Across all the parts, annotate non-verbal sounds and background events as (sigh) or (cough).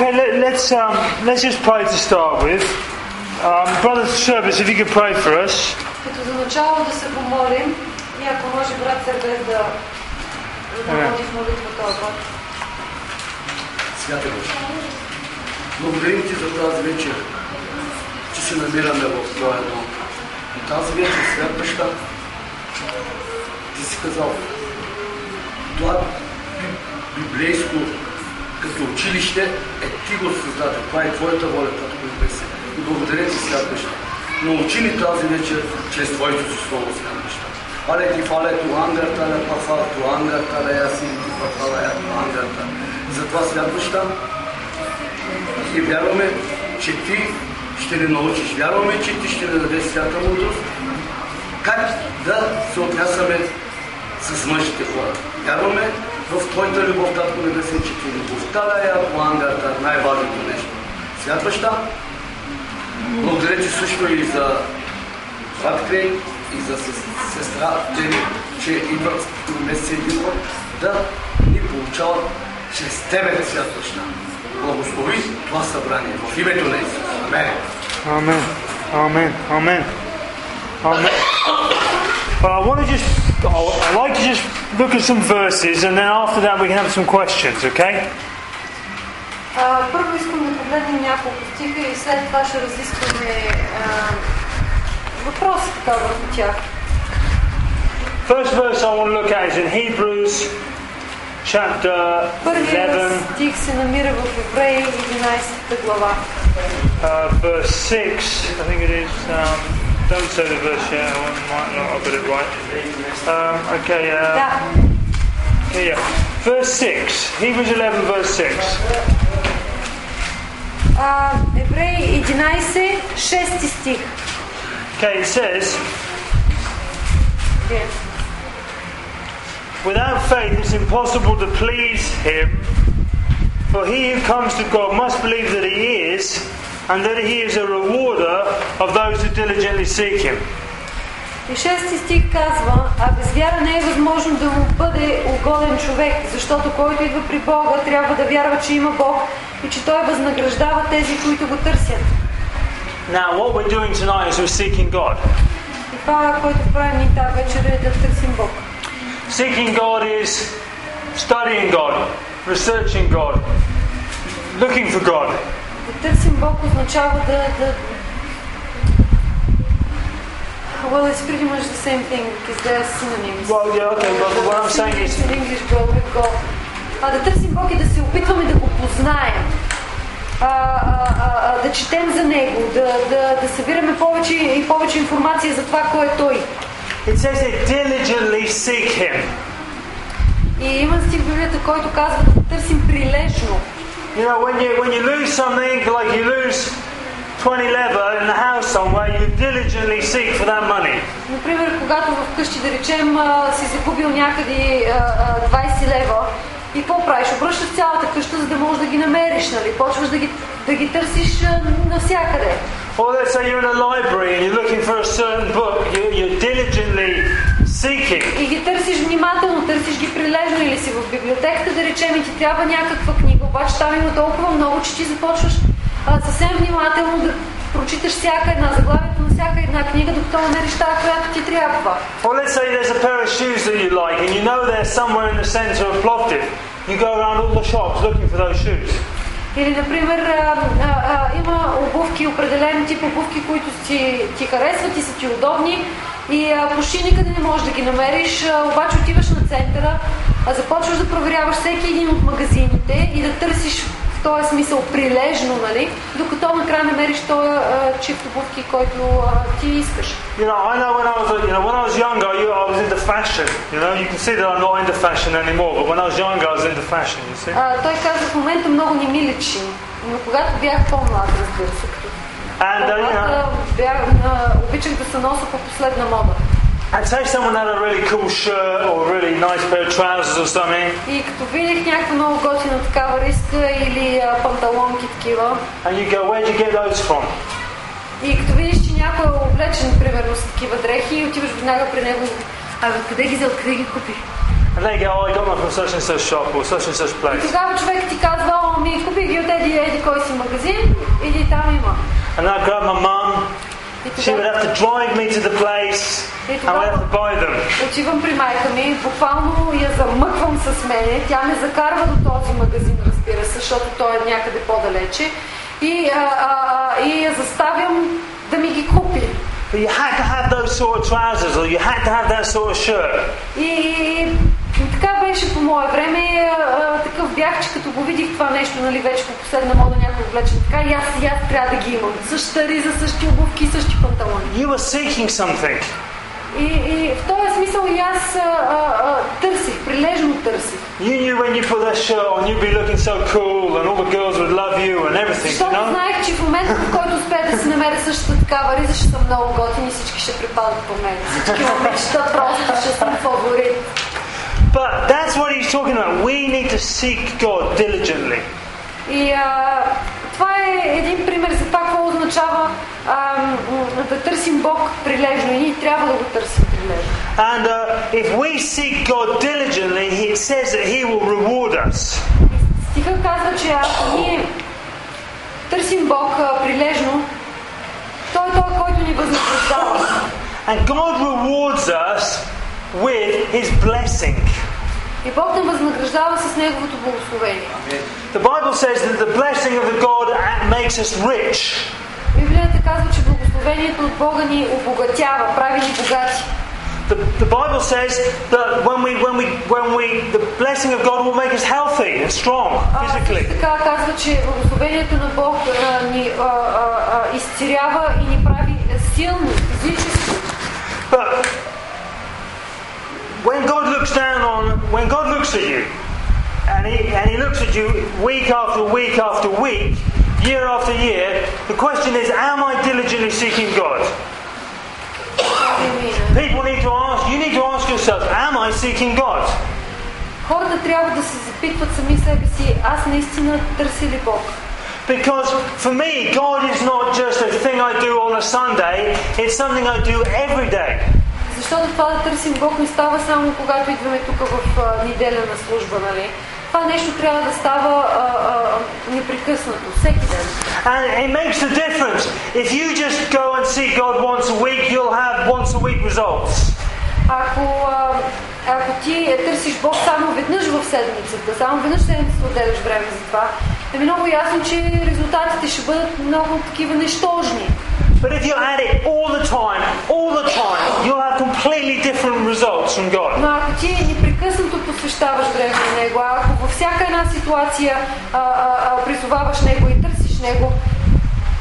Okay, let, let's um, let's just pray to start with. Um, Brother Service, if you could pray for us. Като за начало да се помолим и ако може брат Сергей да, да води в молитва този. Святе Боже, благодарим Ти за тази вечер, че се намираме в Твоя дом. И тази вечер, свят баща, Ти си казал, това би- библейско като училище е Ти го създаде. Това е Твоята воля, като го се. И благодаря Ти, баща. Научи ни тази вечер чрез Твоето слово, баща. Але ти фале ту ангарта, ле пафа, ту ангарта, ле яси, ти пафа, ле ту ангарта. Затова, свят баща, и вярваме, че ти ще ни научиш. Вярваме, че ти ще ни дадеш свята мудрост. Как да се отнасяме с мъжите хора. Вярваме в Твоята любов, Татко Небесен, че ти любовта да е плангарта, най-важното нещо. Свят баща, благодаря ти също и за брат Крей и за сес- сестра Тери, че идват месец един път да ни получават чрез Тебе, свят баща. Благослови това събрание в името на Исус. Амин. Amen. Amen. Amen. Amen. But I want to just, I'd like to just look at some verses and then after that we can have some questions, okay? А, първо искам да погледнем няколко стиха и след това ще разискваме а, въпроси така върху тях. First verse I want to look at is in Hebrews chapter Първият 11, стих се намира в Евреи 11 глава. uh, verse 6. I think it is. Um, don't say the verse yet, I might not have got it right. Um, okay, uh, Да, okay, yeah. Verse 6. Hebrews 11, verse 6. а, Евреи 11, 6 стих. Okay, it says, Е, Without faith it's impossible to please him, for he who comes to God must believe that he is, and that he is a rewarder of those who diligently seek him. И шести стих казва, а без вяра не е възможно да му бъде угоден човек, защото който идва при Бога, трябва да вярва, че има Бог и че Той възнаграждава тези, които го търсят. Now, what we're doing tonight is we're seeking God. И това, което правим ни тази вечер е да търсим Бог. Seeking God is studying God, researching God, looking for God. Да търсим Бог означава да... да... Well, it's pretty much the same thing because they're synonyms. Well, yeah, okay, but what I'm saying is, In English go with go. А, да търсим Бог и да се опитваме да го познаем. А, а, а, да четем за Него, да, да, да събираме повече и повече информация за това, кой е Той. it says they diligently seek him. И има стих в Библията, който казва да търсим прилежно. You know, when you when you lose something, like you lose 20 leather in the house somewhere, you diligently seek for that money. Например, когато вкъщи, да речем, а, си загубил някъде а, а, 20 лева и какво правиш? Обръщаш цялата къща, за да можеш да ги намериш, нали? Почваш да ги, да ги търсиш а, навсякъде. Or let's say you're in a library and you're looking for a certain book, you, you're diligently seeking. И ги търсиш внимателно, търсиш ги прилежно или си в библиотеката, да речем, и ти трябва някаква книга, обаче там има толкова много, че ти започваш а, съвсем внимателно да прочиташ всяка една заглавието на всяка една книга, докато намериш тази, която ти трябва. Or let's say there's a pair of shoes that you like and you know they're somewhere in the centre of Plovdiv. You go around all the shops looking for those shoes. Или, например, а, а, а, има обувки, определен тип обувки, които ти, ти харесват и са ти удобни и а, почти никъде не можеш да ги намериш, а, обаче отиваш на центъра, а, започваш да проверяваш всеки един от магазините и да търсиш в този смисъл прилежно, нали, докато накрая намериш този а, чип обувки, който а, ти искаш. You know, I know when I was, you know, when I was younger, you, I was into fashion. You know, you can see that I'm not into fashion anymore, but when I was younger, I was into fashion. You see. А, той каза, в момента много не ми личи, но когато бях по-млад, разбира се, And uh, you know, бях, а, обичах да се нося по последна мода. and say someone had a really cool shirt or a really nice pair of trousers or something, И като видях някаква много готина такава риска или а, панталонки такива, and you go, where'd you get those from? и като видиш, че някой е облечен, примерно, с такива дрехи, и отиваш веднага при него, абе, къде ги взел, къде ги купи? And they go, oh, I got them from such and such shop or such and such И place. тогава човек ти казва, о, ми купи ги от еди, еди кой си магазин, иди там има. And I'd grab my mum. She would have to drive me to the place, and we'd have to buy them. отивам при майка ми, буквално я замъквам с мене, тя ме закарва до този магазин, разбира се, защото той е някъде по-далече и, а, а, и я заставям да ми ги купи. But you had to have those sort of trousers, or you had to have that sort of shirt. И, и така беше по мое време. А, такъв бях, че като го видих това нещо, нали, вече по последна мода някой облечен така, и аз, и аз трябва да ги имам. Същата риза, същи обувки, същи панталони. You were seeking something. И, и в този смисъл и аз а, а, търсих, прилежно търсих. You knew when you put that shirt on, you'd be looking so cool, and all the girls would love you and everything, you Защото know? знаех, че в момента, в който успея да си намеря същата такава риза, ще съм много готин и всички ще припадат по мен. Всички момичета просто ще съм фаворит. But that's what he's talking about. We need to seek God diligently. И а, това е един пример за това, какво означава а, м, да търсим Бог прилежно и ние трябва да го търсим прилежно. And uh, if we seek God diligently, it says that He will reward us. Стиха казва, че ако ние търсим Бог а, прилежно, Той е Той, който ни възнаграждава. And God rewards us with His blessing. И Бог ни възнаграждава с Неговото благословение. The Bible says that the blessing of the God makes us rich. Библията казва, че благословението от Бога ни обогатява, прави ни богати. The, the Bible says that when we, when we, when we, the blessing of God will make us healthy and strong А, също physically. така казва, че благословението на Бог а, ни а, а, а, изцерява и ни прави силни физически. But when God looks down on, when God looks at you, and he, and he looks at you week after week after week, year after year, the question is, am I diligently seeking God? Амин. People need to ask, you need to ask yourself, am I seeking God? Хората трябва да се запитват сами себе си, аз наистина търся ли Бог? Because for me, God is not just a thing I do on a Sunday, it's something I do every day. Защото това да търсим Бог не става само когато идваме тук в а, неделя на служба, нали? Това нещо трябва да става а, а, непрекъснато, всеки ден. And it makes a difference. If you just go and see God once a week, you'll have once a week results. Ако, а, ако ти търсиш Бог само веднъж в седмицата, само веднъж седмицата отделяш време за това, е много ясно, че резултатите ще бъдат много такива нещожни. But if you add it all the time, all the time, you'll have completely different results from God. Но ако ти непрекъснато посвещаваш време на Него, ако във всяка една ситуация а, а, а, призоваваш Него и търсиш Него,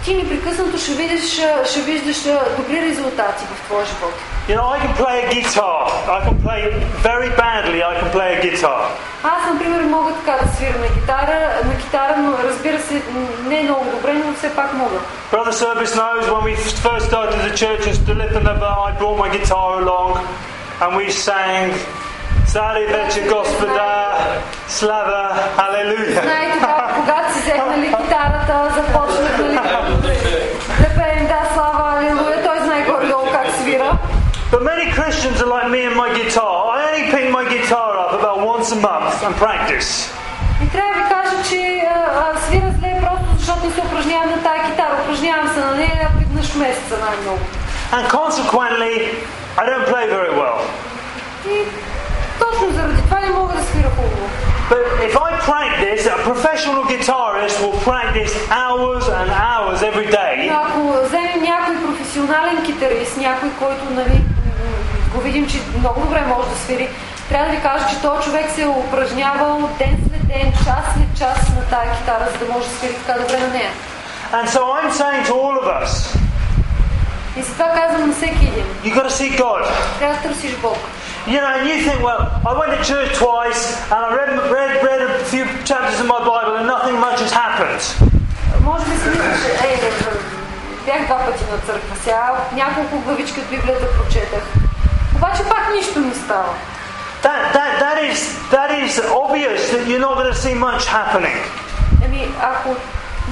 ти непрекъснато ще, видиш, ще виждаш добри резултати в твоя живот. You know, I can play a guitar. I can play very badly. I can play a guitar. Аз, например, мога така да свиря на гитара, на гитара, но разбира се, не много добре, но все пак мога. Brother Service knows when we first started the church in Stolipinova, I brought my guitar along, and we sang "Sali Veche Господа, Slava, Hallelujah." Знаете как, когато си взехнали гитарата, започнах нали, да пеем да слава, алилуя, той знае горе-долу как свира. But many Christians are like me and my guitar. I only pick my guitar up about once a month and practice. И трябва да ви кажа, че а, а, свира зле просто защото не се упражнявам на тази гитара. Упражнявам се на нея веднъж в месеца най-много. And consequently, I don't play very well. Това не мога да свира хубаво. But if I practice, a professional guitarist will practice hours and hours every Но day. ако вземем някой професионален китарист, някой, който нали, го видим, че много добре може да свири, трябва да ви кажа, че този човек се е упражнявал ден след ден, час след час на тая китара, за да може да свири така добре на нея. And so I'm saying to all of us, И затова казвам на всеки един. you've got to see God. Трябва да търсиш Бог. You know, and you think, well, I went to church twice and I read, read, read a few chapters in my Bible and nothing much has happened. Може би си мислиш, е, бях два пъти на църква, сега няколко главички от Библията прочетах. Обаче пак нищо не става. That, that, that, is, that is obvious that you're not going to see much happening. Ами, ако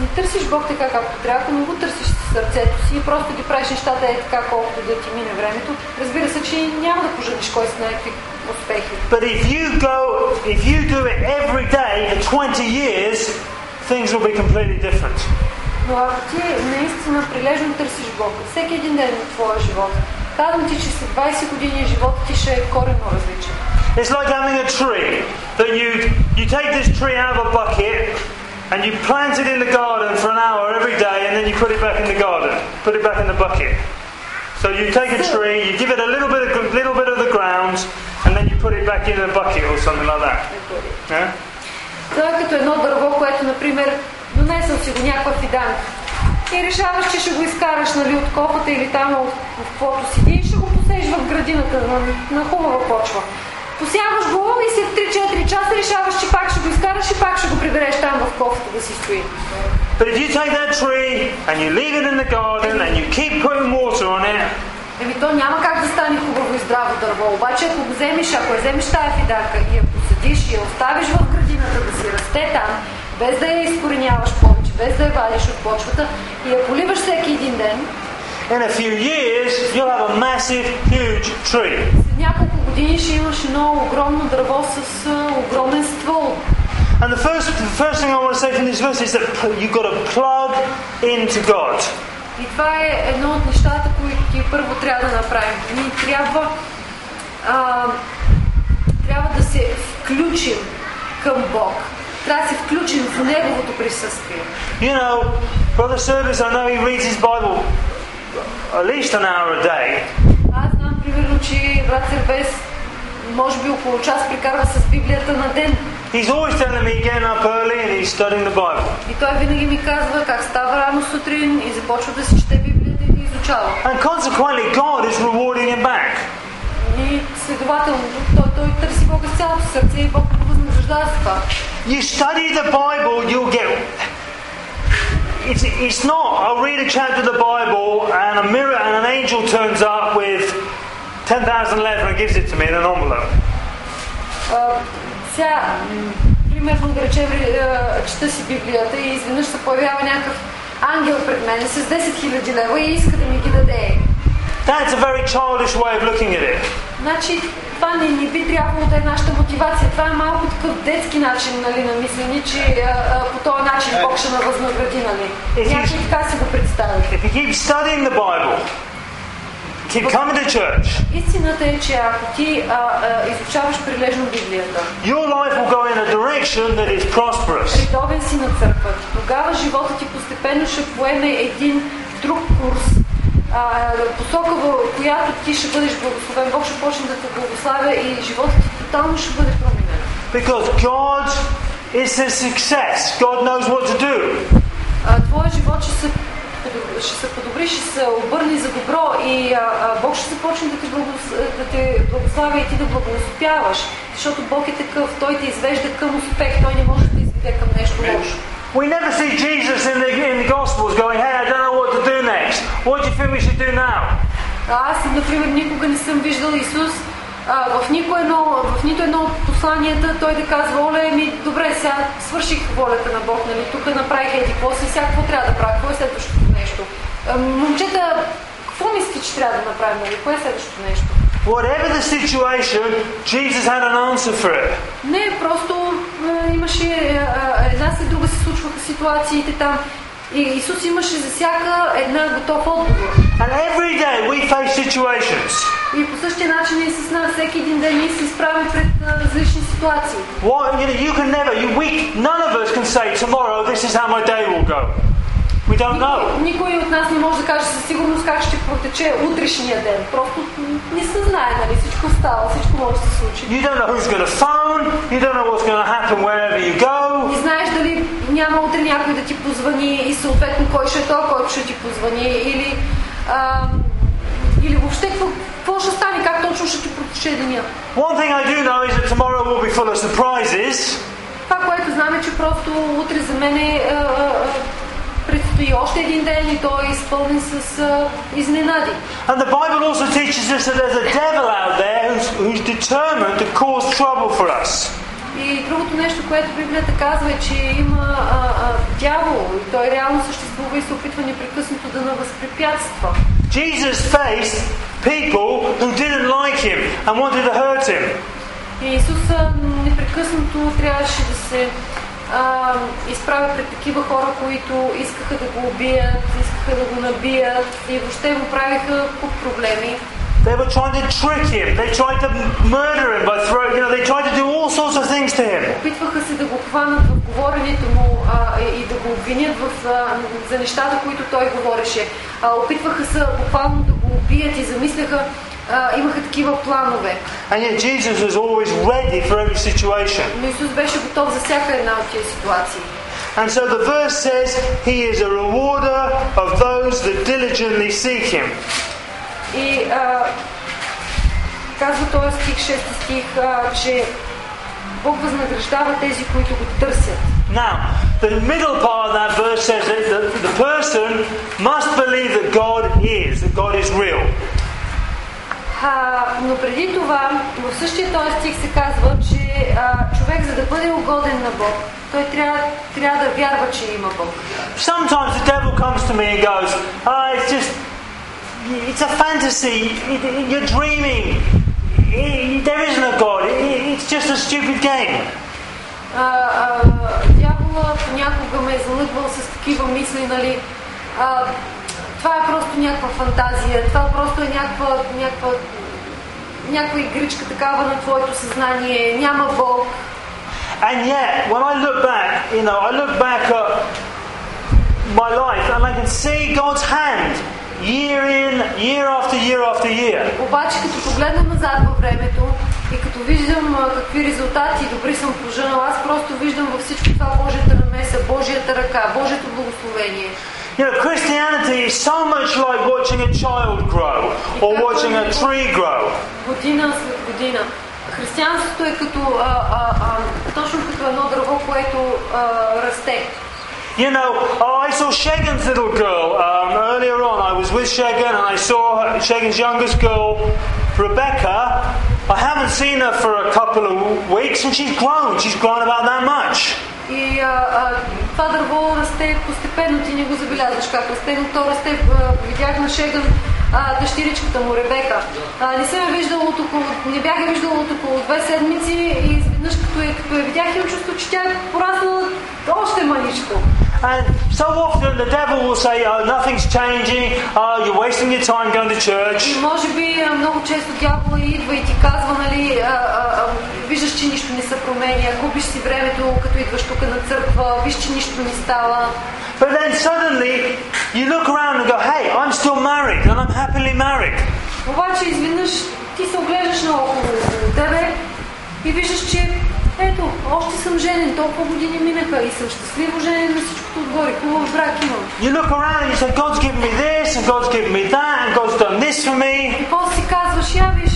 не търсиш Бог така както трябва, ако не го търсиш с сърцето си и просто ги правиш нещата е така, колкото да ти мине времето, разбира се, че няма да пожалиш кой знае какви успехи. But if you go, if you do it every day for 20 years, things will be completely different. Но ако ти наистина прилежно търсиш Бог, всеки един ден от твоя живот, казвам ти, че след 20 години живота ти ще е коренно различен. It's like having a tree that you you take this tree out of a bucket and you plant it in the garden for an hour every day and then you put it back in the garden, put it back in the bucket. So you take a tree, you give it a little bit of little bit of the ground, and then you put it back in a bucket or something like that. Yeah? Това е като едно дърво, което, например, донесъл си го някаква фиданка. И решаваш, че ще го изкараш нали, от кофата или там от, в каквото седи и ще го посееш в градината на, на хубава почва. Посяваш го и след 3-4 часа решаваш, че пак ще го изкараш и пак ще го прибереш там в кофата да си стои. But if you take that tree and you leave it in the garden and you keep putting water on it, Еми то няма как да стане хубаво и здраво дърво. Обаче ако го вземеш, ако я вземеш тая фиданка и я посадиш и я оставиш в градината да си расте там, без да я изкореняваш повече, без да я вадиш от почвата и я поливаш всеки един ден, in a few years you'll have a massive, huge tree. след няколко години ще имаш едно огромно дърво с а, огромен ствол. And the first, the first thing I want to say from this verse is that pl- you've got to plug into God. И това е едно от нещата, които ти първо трябва да направим. Ние трябва, а, трябва да се включим към Бог. Трябва да се включим в Неговото присъствие. You know, Brother Service, I know he reads his Bible at least an hour a day. Аз знам, примерно, че брат Сербес може би около час прекарва с Библията на ден. He's always telling me getting up early and he's studying the Bible. И той винаги ми казва как става рано сутрин и започва да си чете Библията и да изучава. And consequently, God is rewarding him back. И следователно, той, той търси Бога с цялото сърце и Бог го възнаграждава с това. You study the Bible, you'll get. It's, it's not. I'll read a chapter of the Bible and a mirror and an angel turns up with 10,000 letter and gives it to me in an envelope. А, сега, м, примерно, да речем, а, чета си Библията и изведнъж се появява някакъв ангел пред мен с 10 000 лева и иска да ми ги даде. That's a very childish way of looking at it. Значи, това не, не би трябвало да е нашата мотивация. Това е малко такъв детски начин нали, на мислене, че а, а, по този начин Бог ще ме възнагради. Нали. You- Някой така си го представи. If you keep studying the Bible, keep coming to church, Истината е, че ако ти а, а, изучаваш прилежно Библията, your life will go in a direction that is prosperous. редовен си на църква, тогава живота ти постепенно ще поеме един друг курс, а, посока, в която ти ще бъдеш благословен. Бог ще почне да те благославя и живота ти тотално ще бъде променен. Because God is a success. God knows what to do. А, твоя живот ще се, ще се подобри, ще се обърне за добро и а, а, Бог ще започне да те, благос... да те благославя и ти да благоуспяваш. Защото Бог е такъв, Той те извежда към успех, Той не може да изведе към нещо лошо. We never see Jesus in the, in the Gospels going, hey, I don't know what to do next. What do you think we should do now? Аз, например, никога не съм виждал Исус а, в, нико едно, в нито едно от посланията той да казва, оле, ми, добре, сега свърших волята на Бог, нали, тук направих еди, какво си, сега какво трябва да правя, какво е следващото нещо? А, момчета, какво мислите, че трябва да направим, нали, кое е следващото нещо? Whatever the situation, Jesus had an answer for it. Не, просто а, имаше а, една след друга се случваха ситуациите там и Исус имаше за всяка една готов отговор. And every day we face situations. И по същия начин и с нас всеки един ден ние се изправим пред а, различни ситуации. What, you know, you can never, you, we, none of us can say tomorrow this is how my day will go. We don't know. Никой, от нас не може да каже със сигурност как ще протече утрешния ден. Просто не се знае, нали? Всичко става, всичко може да се случи. You don't know who's going to phone. You don't know what's going to happen wherever you go. Не знаеш дали няма утре някой да ти позвани и съответно кой ще е той, който ще ти позвани или, а, или въобще какво, какво ще стане, как точно ще ти протече деня. One thing I do know is that tomorrow will be full of surprises. Това, което знам е, че просто утре за мен е, а, а, предстои още един ден и той е изпълнен с изненади. And the Bible also teaches us that there's a devil out there who's, who's determined to cause trouble for us. И другото нещо, което Библията казва е, че има а, а, дявол и той реално съществува и се опитва непрекъснато да навъзпрепятства. Jesus faced people who didn't like him and wanted to hurt him. И Исус непрекъснато трябваше да се а, изправя пред такива хора, които искаха да го убият, искаха да го набият и въобще му правиха куп проблеми. They were trying to trick him. They tried to murder him by throwing, you know, they tried to do all sorts of things to him. Опитваха се да го хванат в говоренето му а, и да го обвинят в, а, за нещата, които той говореше. А, опитваха се буквално да го убият и замисляха, а, имаха такива планове. And yet Jesus was always ready for every situation. Но Исус беше готов за всяка една от тези ситуации. And so the verse says, He is a rewarder of those that diligently seek Him. И а, казва този стих, 6 стих, а, че Бог възнаграждава тези, които го търсят. Now, the middle part of that verse says that the, the person must believe that God is, that God is real. А, но преди това, в същия този стих се казва, че а, човек, за да бъде угоден на Бог, той трябва, трябва да вярва, че има Бог. Sometimes the devil comes to me and goes, oh, it's just, it's a fantasy, you're dreaming, there isn't a God, It- it's just a stupid game. Дявола понякога ме е залъгвал с такива мисли, нали? Това е просто някаква фантазия, това просто е някаква, някаква, някаква игричка такава на твоето съзнание, няма Бог. And yet, when I look back, you know, I look back at my life and I can see God's hand year in, year after year after year. Обаче като погледна назад във времето и като виждам какви резултати добри съм поженал, аз просто виждам във всичко това Божията намеса, Божията ръка, Божието благословение. You know, Christianity is so much like watching a child grow or watching a tree grow. Година след година. Християнството е като, а, а, а, точно като едно дърво, което а, расте. You know, oh, I saw Shagan's little girl um, earlier on. I was with Shagan and I saw her, Shagan's youngest girl, Rebecca. I haven't seen her for a couple of weeks and she's grown. She's grown about that much. И а, а, това дърво расте постепенно, ти не го забелязваш как расте, но то расте. Видях на Шеган а, дъщеричката му, Ребека. А, не съм я виждала от около, не бях я виждала от около две седмици и изведнъж като я, като я видях имам чувство, че тя е пораснала още маличко. And so often the devil will say, oh, nothing's changing. Oh, you're wasting your time going to church. И може би много често дявола идва и ти казва, нали, виждаш, че нищо не се променя, губиш си времето, като идваш тук на църква, виж, че нищо не става. But then suddenly you look around and go, hey, I'm still married and I'm happily married. Обаче изведнъж ти се оглеждаш наоколо около тебе и виждаш, че ето, още съм женен, толкова години минаха и съм щастливо женен на всичкото отгоре, хубав брак имам. You look around and you say, God's given me this and God's given me that and God's done this for me. И после си казваш, я виж,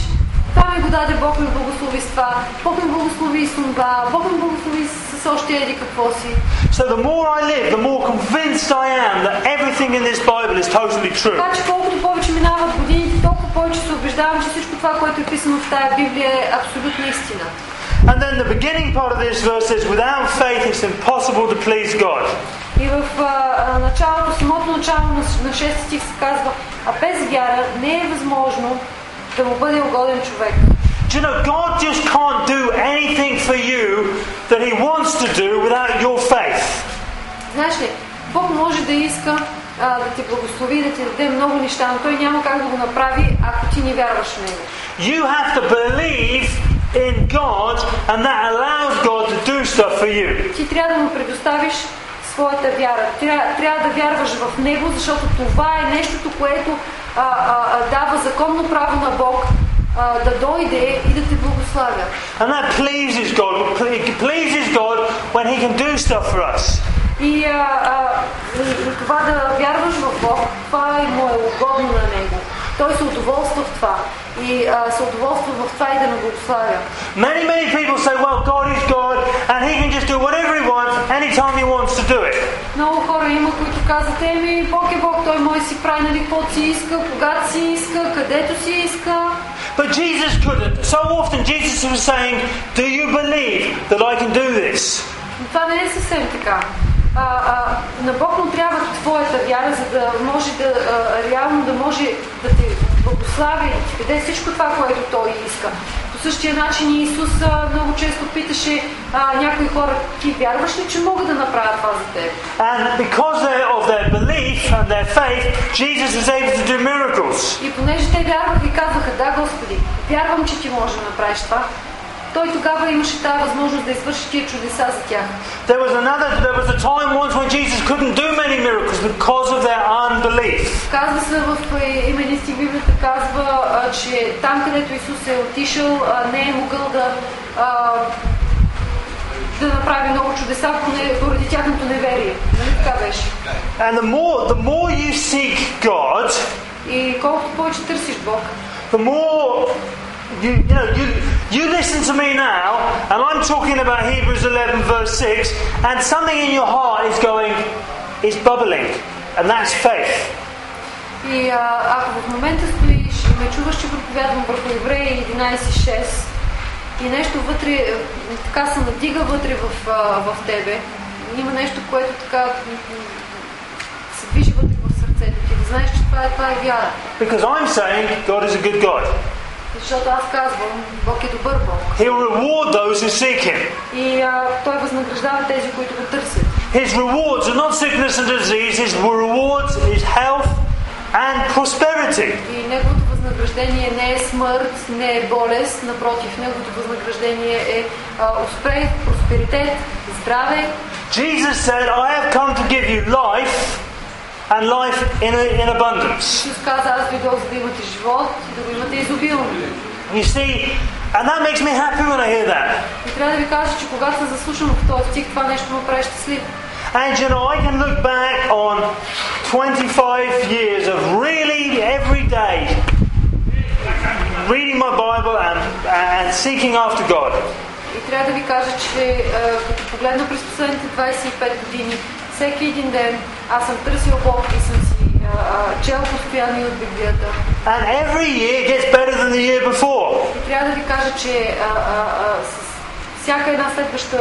това ми го даде Бог ми благослови с това, Бог ми благослови с това, Бог ми благослови с, още еди какво си. So the more I live, the more convinced I am that everything in this Bible is totally true. Така че колкото повече минават годините, толкова повече се убеждавам, че всичко това, което е писано в тая Библия е абсолютна истина. And then the beginning part of this verse says, without faith it's impossible to please God. И в а, началото, самото начало на, на 6 стих се казва, а без вяра не е възможно да му бъде угоден човек. Do you know, God just can't do anything for you that He wants to do without your faith. Знаеш ли, Бог може да иска а, да те благослови, да ти даде много неща, но Той няма как да го направи, ако ти не вярваш в Него. You have to believe in God and that allows God to do stuff for you. Ти трябва да му предоставиш своята вяра. Трябва, трябва да вярваш в Него, защото това е нещото, което а, а, дава законно право на Бог а, да дойде и да те благославя. And that pleases God. It pleases God when He can do stuff for us. И, а, а, и, това да вярваш в Бог, това е му е угодно на Него. Той се удоволства в това. И а, се удоволства в това и да ме благославя. Many, many people say, well, God is God and He can just do whatever He wants anytime He wants to do it. Много хора има, които казват, еми, Бог е Бог, Той може си прави, нали, каквото си иска, когато си иска, където си иска. But Jesus couldn't. So often Jesus was saying, Do you believe that I can do this? Но това не е съвсем така. А, а, на Бог му трябва твоята вяра, за да може да а, реално да може да те благослави, да ти даде всичко това, което Той иска. По същия начин Исус а, много често питаше а, някои хора, ти вярваш ли, че мога да направя това за теб? And because of their belief and their faith, Jesus was able to do miracles. И понеже те вярваха и казваха, да, Господи, вярвам, че ти можеш да направиш това, той тогава имаше тази възможност да извърши тия чудеса за тях. There was another. There was a time once when Jesus couldn't do many miracles because of their unbelief. Казва се в е, в Библията, казва, че там, където Исус е отишъл, не е могъл да, да направи много чудеса поради тяхното неверие. Нали така беше? And the more, the more you seek God, И колкото повече търсиш Бог, the more you, you know you you listen to me now, and I'm talking about Hebrews 11 verse 6, and something in your heart is going, is bubbling, and that's faith. И а, ако в момента стоиш и ме чуваш, че проповядвам върху Евреи 11.6 и нещо вътре, е, така се надига вътре в, а, в тебе, има нещо, което така м, м, се движи вътре в сърцето ти, да знаеш, че това е, това е вяра. Because I'm saying God is a good God. Защото аз казвам, Бог е добър Бог. He'll reward those who seek Him. И а, Той възнаграждава тези, които го търсят. His rewards are not sickness and disease, His rewards is health and prosperity. И Неговото възнаграждение не е смърт, не е болест, напротив, Неговото възнаграждение е а, успех, просперитет, здраве, Jesus said, I have come to give you life and life in, in abundance. Исус каза, аз дойдох за да имате живот и да го имате изобилно. You see, and that makes me happy when I hear that. И трябва да ви кажа, че когато се заслушам в този стих, това нещо ме прави щастлив. And you know, I can look back on 25 years of really every day reading my Bible and, and seeking after God. И трябва да ви кажа, че е, като погледна през последните 25 години, всеки един ден аз съм търсил Бог и съм си е, е, чел постоянно и от Библията. And every year gets better than the year before. И трябва да ви кажа, че е, а, а, а, с всяка една следваща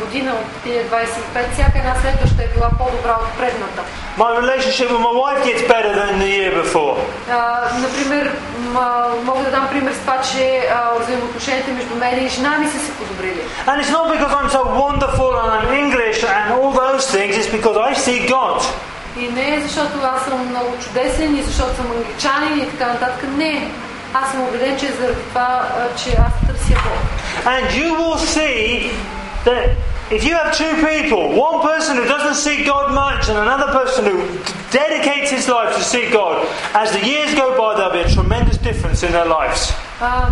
година от тия 25, всяка една следваща е била по-добра от предната. My relationship with my wife gets better than the year before. Например, мога да дам пример с това, че взаимоотношенията между мен и жена ми са се подобрили. And it's not because I'm so wonderful and I'm English and all those things, it's because I see God. И не е защото аз съм много чудесен и защото съм англичанин и така нататък. Не. Аз съм убеден, че е заради това, че аз търся Бог. And you will see that if you have two people, one person who doesn't see God much and another person who dedicates his life to see God, as the years go by, there'll be a tremendous difference in their lives. А,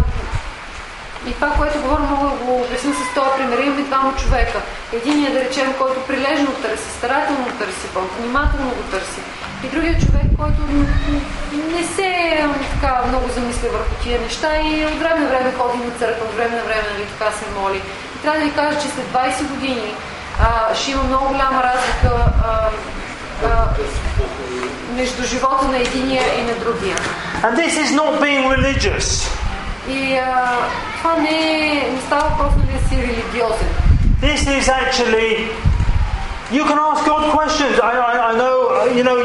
и това, което говоря, мога да го обясня с този пример. Имаме двама човека. Единият, да речем, който прилежно търси, старателно търси Бог, внимателно го търси. И другият човек, който не се м, така много замисля върху тия неща и от време на време ходи на църква, от време на време нали, така се моли. И трябва да ви кажа, че след 20 години а, ще има много голяма разлика а, а, между живота на единия и на другия. And this is not being religious. И а, това не, е, не става нали, да си религиозен. This is actually. You can ask God questions. I, I, I know, uh, you know,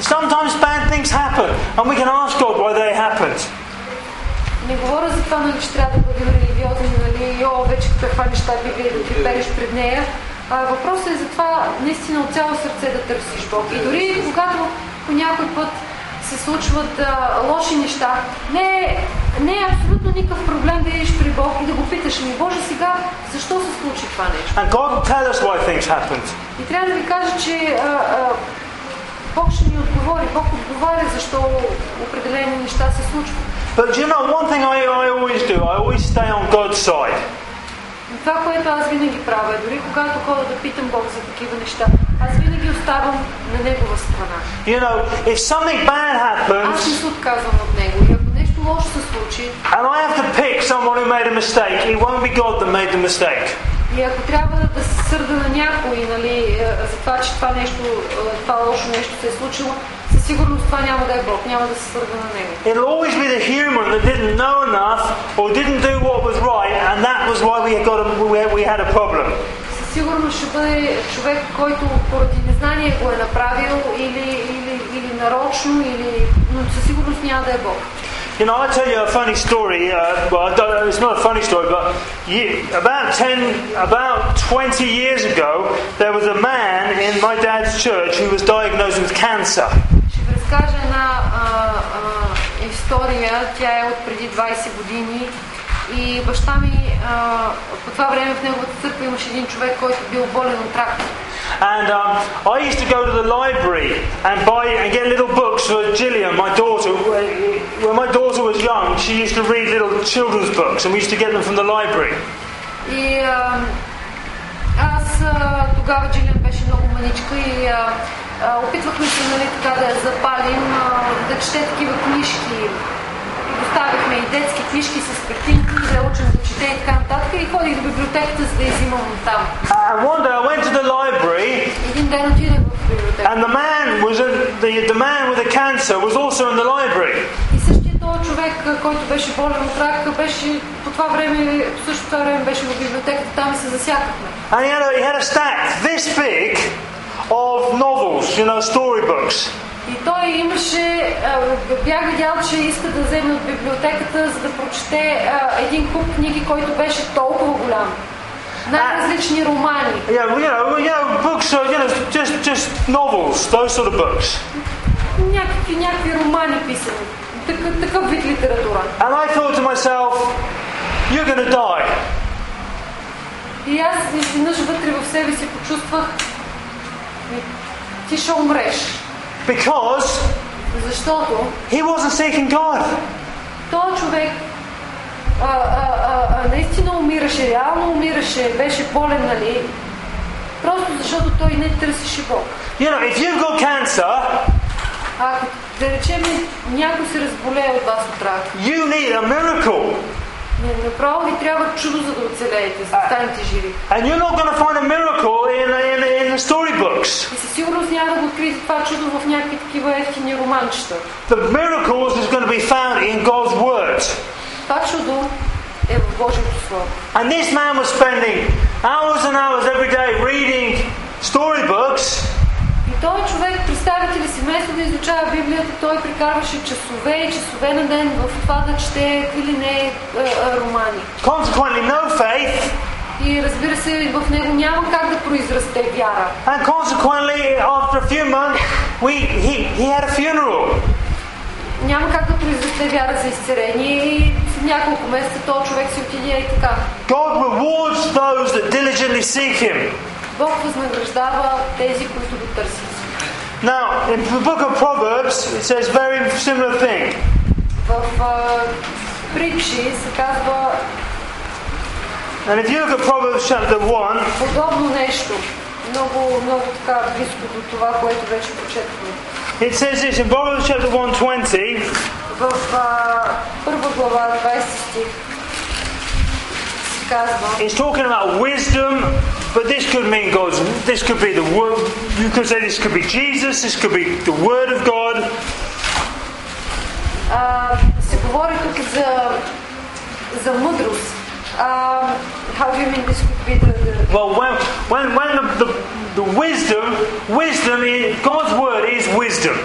sometimes bad things happen, and we can ask God why they happened. Не говоря за това, нали, че трябва да бъдем религиозни, нали, о, вече каква неща Библия да трепериш пред нея. А, въпросът е за това наистина от цяло сърце да търсиш Бог. И дори когато по някой път се случват а, лоши неща, не, е- не е абсолютно никакъв проблем да идеш при Бог и да го питаш, ми Боже сега, защо се случи това нещо? And God will tell us why things happened. И трябва да ви кажа, че а, а, Бог ще ни отговори. Бог отговаря защо определени неща се случват. But you know one thing I, I always do? I always stay on God's side. Това, което аз винаги правя, дори когато ходя да питам Бог за такива неща, аз винаги оставам на Негова страна. You know, if something bad Аз не happens се отказвам от Него. И ако нещо лошо се случи, and I have to pick someone who made a mistake, it won't be God that made the mistake. и ако трябва да се сърда на някой, нали, е, за това, че това нещо, е, това лошо нещо се е случило, със сигурност това няма да е Бог, няма да се сърда на Него. It'll always be the human that didn't know enough or didn't do what was right, and that was why we got a, we we had a problem. Със сигурност ще бъде човек, който поради незнание го е направил или, или, или нарочно, или... но със сигурност няма да е Бог. You know, I'll tell you a funny story. Uh, well, I don't, it's not a funny story, but ye about 10, about 20 years ago, there was a man in my dad's church who was diagnosed with cancer. Ще ви разкажа една а, а, история. Тя е от преди 20 години. И баща ми, а, по това време в неговата църква имаше един човек, който бил болен от рак. And um, I used to go to the library and buy and get little books for Gillian, my daughter. When my daughter was young, she used to read little children's books, and we used to get them from the library. И а, аз а, тогава Джилиан беше много маничка и а, а, опитвахме се нали, така да я запалим, а, да чете такива книжки. Доставяхме и детски книжки с картинки, да я учим да чете и така нататък. И ходих до библиотеката, за да я взимам от там. And one day I went to the library, Един ден отидах в библиотека. and the man was in, the the man with the cancer was also in the library. Човек, който беше болен от рак, беше по това време, по същото време беше в библиотеката, там и се засякахме. And he had a, he had a stack this big of novels, you know, storybooks. И той имаше, бях видял, че иска да вземе от библиотеката, за да прочете един куп книги, който беше толкова голям. Най-различни романи. Yeah, you know, you know, books are you know just just novels, those sort of books. Някакви, някакви романи писани. Такъв, такъв вид литература. And I thought to myself, you're going to die. И аз изведнъж вътре в себе си почувствах, «Ми, ти ще умреш. Because Защото he wasn't seeking God. този човек а, а, а, наистина умираше, реално умираше, беше болен, нали? Просто защото той не търсеше Бог. You know, if you've got cancer, ако да речем някой се разболее от вас от рак, you need a miracle. не- направо ви трябва чудо, за да оцелеете, за да станете живи. And you're not going to find a miracle in, in, in the storybooks. И със сигурност няма да го откриете това чудо в някакви такива ефтини романчета. The miracles is going to be found in God's Word. Това чудо е в Божието Слово. And this man was spending hours and hours every day reading storybooks. И този човек, представите ли си, вместо да изучава Библията, той прекарваше часове и часове на ден в това да чете какви ли не а, а, романи. Consequently, no faith. И разбира се, в него няма как да произрасте вяра. And consequently, after a few months, we, he, he had a funeral. Няма как да произрасте вяра за изцерение и няколко месеца този човек си отиде и така. God rewards those that diligently seek Him. Бог възнаграждава тези, които го търсят. Now, in the book of Proverbs, it says very similar thing. В а, притчи се казва And if you look at Proverbs chapter 1, подобно нещо. Много, много така близко до това, което вече прочетохме. it says this in Proverbs chapter 1:20. В а, първа глава, 20 стих, се казва, It's talking about wisdom, but this could mean God's. This could be the word. You could say this could be Jesus. This could be the Word of God. а, се говори тук за, за мъдрост. А, how do you mean this could be the, the Well, when when when the the, the wisdom, wisdom is God's word is wisdom.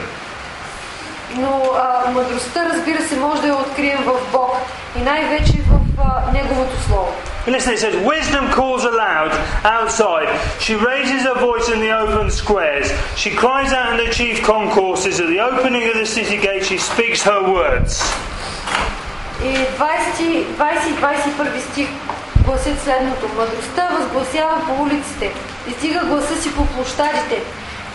Но а, мъдростта, разбира се, може да я открием в Бог и най-вече в а, Неговото Слово. Listen, it says, Wisdom calls aloud outside. She raises her voice in the open squares. She cries out in the chief concourses. At the opening of the city gate, she speaks her words. И 20, 20 и 21 стих гласят следното. Мъдростта възгласява по улиците, издига гласа си по площадите,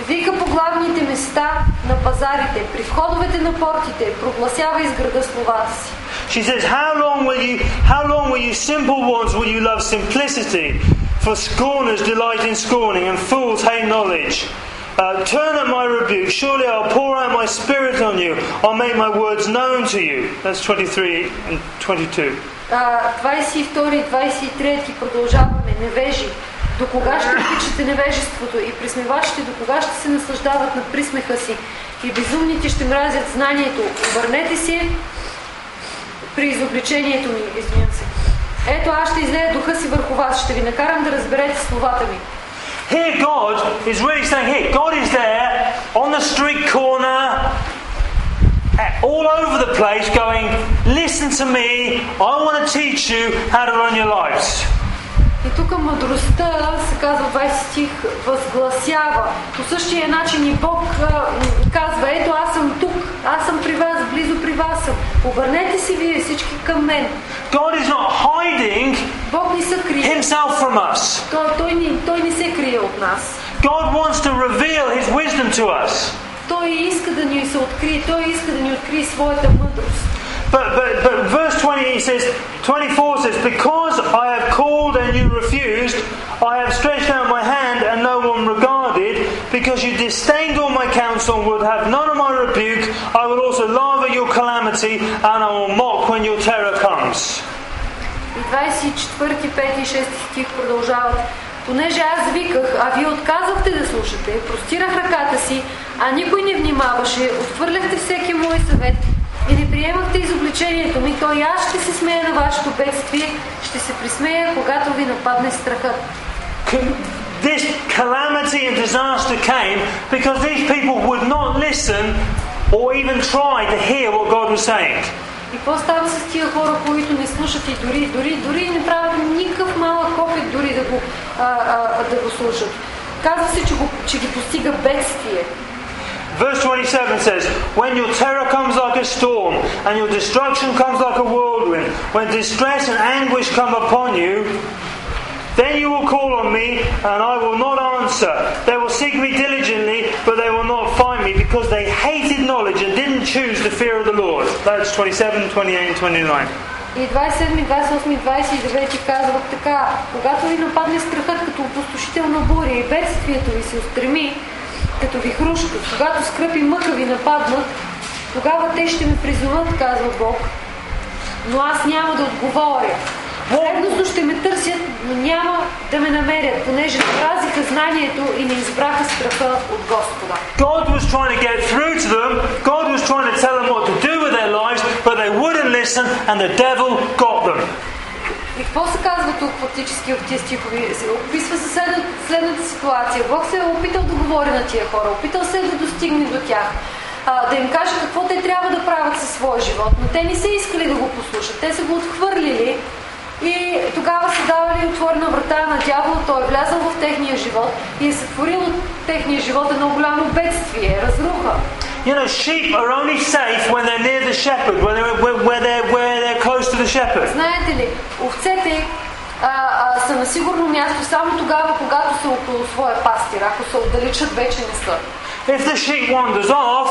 вика по главните места на пазарите, при входовете на портите, прогласява из града словата си. She says, How long will you how long will you simple ones will you love simplicity? For scorners delight in scorning and fools hate knowledge. Uh, turn at my rebuke. Surely I'll pour out my spirit on you. I'll make my words known to you. That's 23 and 22. А, 22 и 23 продължаваме. Невежи. До кога ще обичате невежеството и присмевачите до кога ще се наслаждават на присмеха си и безумните ще мразят знанието. Обърнете се при изобличението ми, извинявам се. Ето аз ще излея духа си върху вас, ще ви накарам да разберете словата ми. Here, God is really saying, here, God is there on the street corner, all over the place going, Listen to me, I want to teach you how to run your lives. И тук мъдростта, се казва 20 стих, възгласява. По същия начин и Бог а, казва, ето аз съм тук, аз съм при вас, близо при вас съм. Обърнете се вие всички към мен. God is not hiding Бог ни се крие. himself from us. Той, той, ни, той не се крие от нас. God wants to reveal his wisdom to us. Той иска да ни се открие, той иска да ни открие своята мъдрост. But, but, but verse 20 says, 24 says, Because I have called and you refused, I have stretched out my hand and no one regarded, because you disdained all my counsel and would have none of my rebuke, I will also laugh at your calamity and I will mock when your terror comes. И 24, 5 и 6 стих продължават. Понеже аз виках, а вие отказахте да слушате, простирах ръката си, а никой не внимаваше, отхвърляхте всеки мой съвет и не приемахте изобличението ми, то и аз ще се смея на вашето бедствие, ще се присмея, когато ви нападне страхът. This calamity and disaster came because these people would not listen or even try to hear what God was saying. И какво става с тия хора, които не слушат и дори, дори, дори не правят никакъв малък опит дори да го, а, а, да го слушат. Казва се, че, го, че ги постига бедствие. Verse 27 says, When your terror comes like a storm, and your destruction comes like a whirlwind, when distress and anguish come upon you, then you will call on me, and I will not answer. They will seek me diligently, but they will not find me, because they hated knowledge and didn't choose the fear of the Lord. That's 27, 28, and 29. И 27, 28 и 29 казват така, когато ви нападне страхът като опустошителна буря и бедствието ви се устреми, като ви хрушка, когато скръп и мъка ви нападнат, тогава те ще ме призоват, казва Бог, но аз няма да отговоря. Редностно ще ме търсят, но няма да ме намерят, понеже запазиха знанието и не избраха страха от Господа. God was trying to get through to them, God was trying to tell them what to do with their lives, but they wouldn't listen, and the devil got them. И какво се казва тук фактически в тези стихови? Описва се следната, следната ситуация. Бог се е опитал да говори на тия хора, опитал се да достигне до тях, а, да им каже какво те трябва да правят със своя живот, но те не са искали да го послушат. Те са го отхвърлили и тогава са давали отворена врата на дявола, той е влязъл в техния живот и е сътворил от техния живот едно голямо бедствие, разруха. You know, sheep are only safe when they're near the shepherd, when they're, where they're, where they're close shepherd. Знаете ли, овцете а, а, са на сигурно място само тогава, когато са около своя пастир. Ако се отдалечат, вече не са. If the sheep wanders off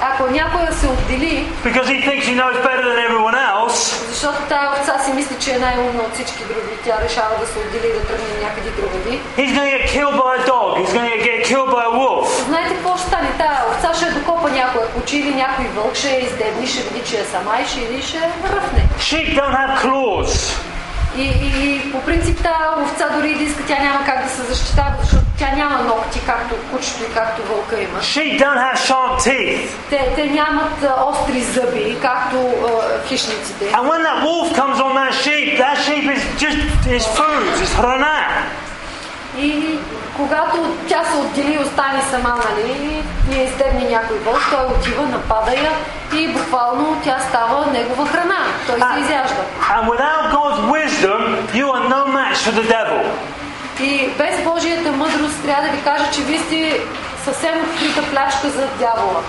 Ако някоя се отдели, because he thinks he knows better than everyone else, защото тая овца си мисли, че е най-умна от всички други, тя решава да се отдели и да тръгне някъде другади. he's going to get killed by a dog, he's going to get killed by a wolf. Знаете какво ще стане? Тая овца ще докопа някоя куче или някой вълк, ще я издебни, ще види, че е сама и ще иде и ще я ръфне. Sheep don't have claws. И, и, и по принцип тази овца дори да иска, тя няма как да се защитава, защото тя няма ногти, както кучето и както вълка има. Sheep don't have sharp teeth. Те, те нямат остри зъби, както а, хищниците. And when that wolf comes on that sheep, that sheep is just is food, it's hana. И когато тя се отдели и остане сама, нали, и я издебне някой вълк, той отива, напада я и буквално тя става негова храна. Той се изяжда. And without God's wisdom, you are no match for the devil. И без Божията мъдрост трябва да ви кажа, че вие сте съвсем открита плячка за дявола.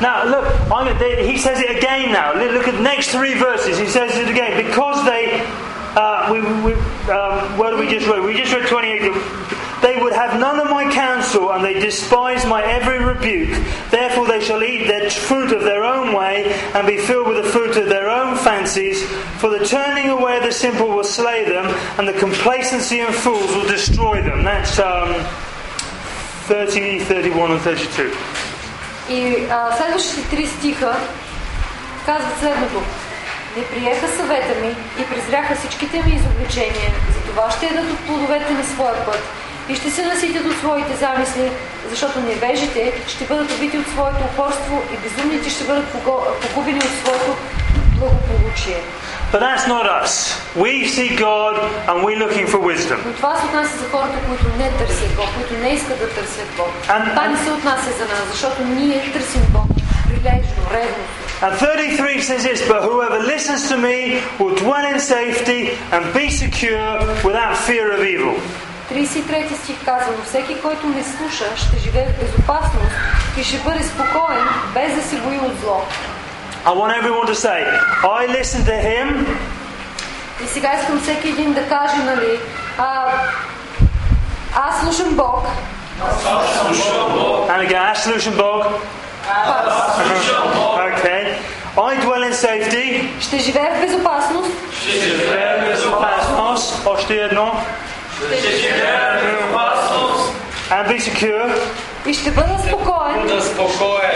Now, look, I'm he says it again now. Look at the next three verses. He says it again. Because they, uh, we, we, um, what did we just read? We just read 28. They would have none of my counsel, and they despise my every rebuke. Therefore, they shall eat the fruit of their own way, and be filled with the fruit of their own fancies. For the turning away of the simple will slay them, and the complacency of fools will destroy them. That's um, 30, 31, and 32. И а, следващите три стиха казват следното. Не приеха съвета ми и презряха всичките ми изобличения. Затова ще ядат от плодовете на своя път и ще се наситят от своите замисли, защото невежите ще бъдат убити от своето упорство и безумните ще бъдат погубени от своето благополучие. But that's not us. We see God and we're looking for wisdom. Но това се отнася за хората, които не търсят Бог, които не искат да търсят Бог. Ам- Това не се отнася за нас, защото ние търсим Бог прилежно, ревностно. And 33 says this, but whoever listens to me will dwell in safety and be secure without fear of evil. 33 стих казва, но всеки, който ме слуша, ще живее в безопасност и ще бъде спокоен, без да се бои от зло. I want everyone to say, I listen to him И сега искам всеки един да каже, нали, а, аз слушам Бог, and again, аз слушам Бог. (laughs) Okay. I dwell in safety. ще живее в безопасност Безопасност. Още едно. And be secure. и ще бъда спокоен, Бъда спокоен.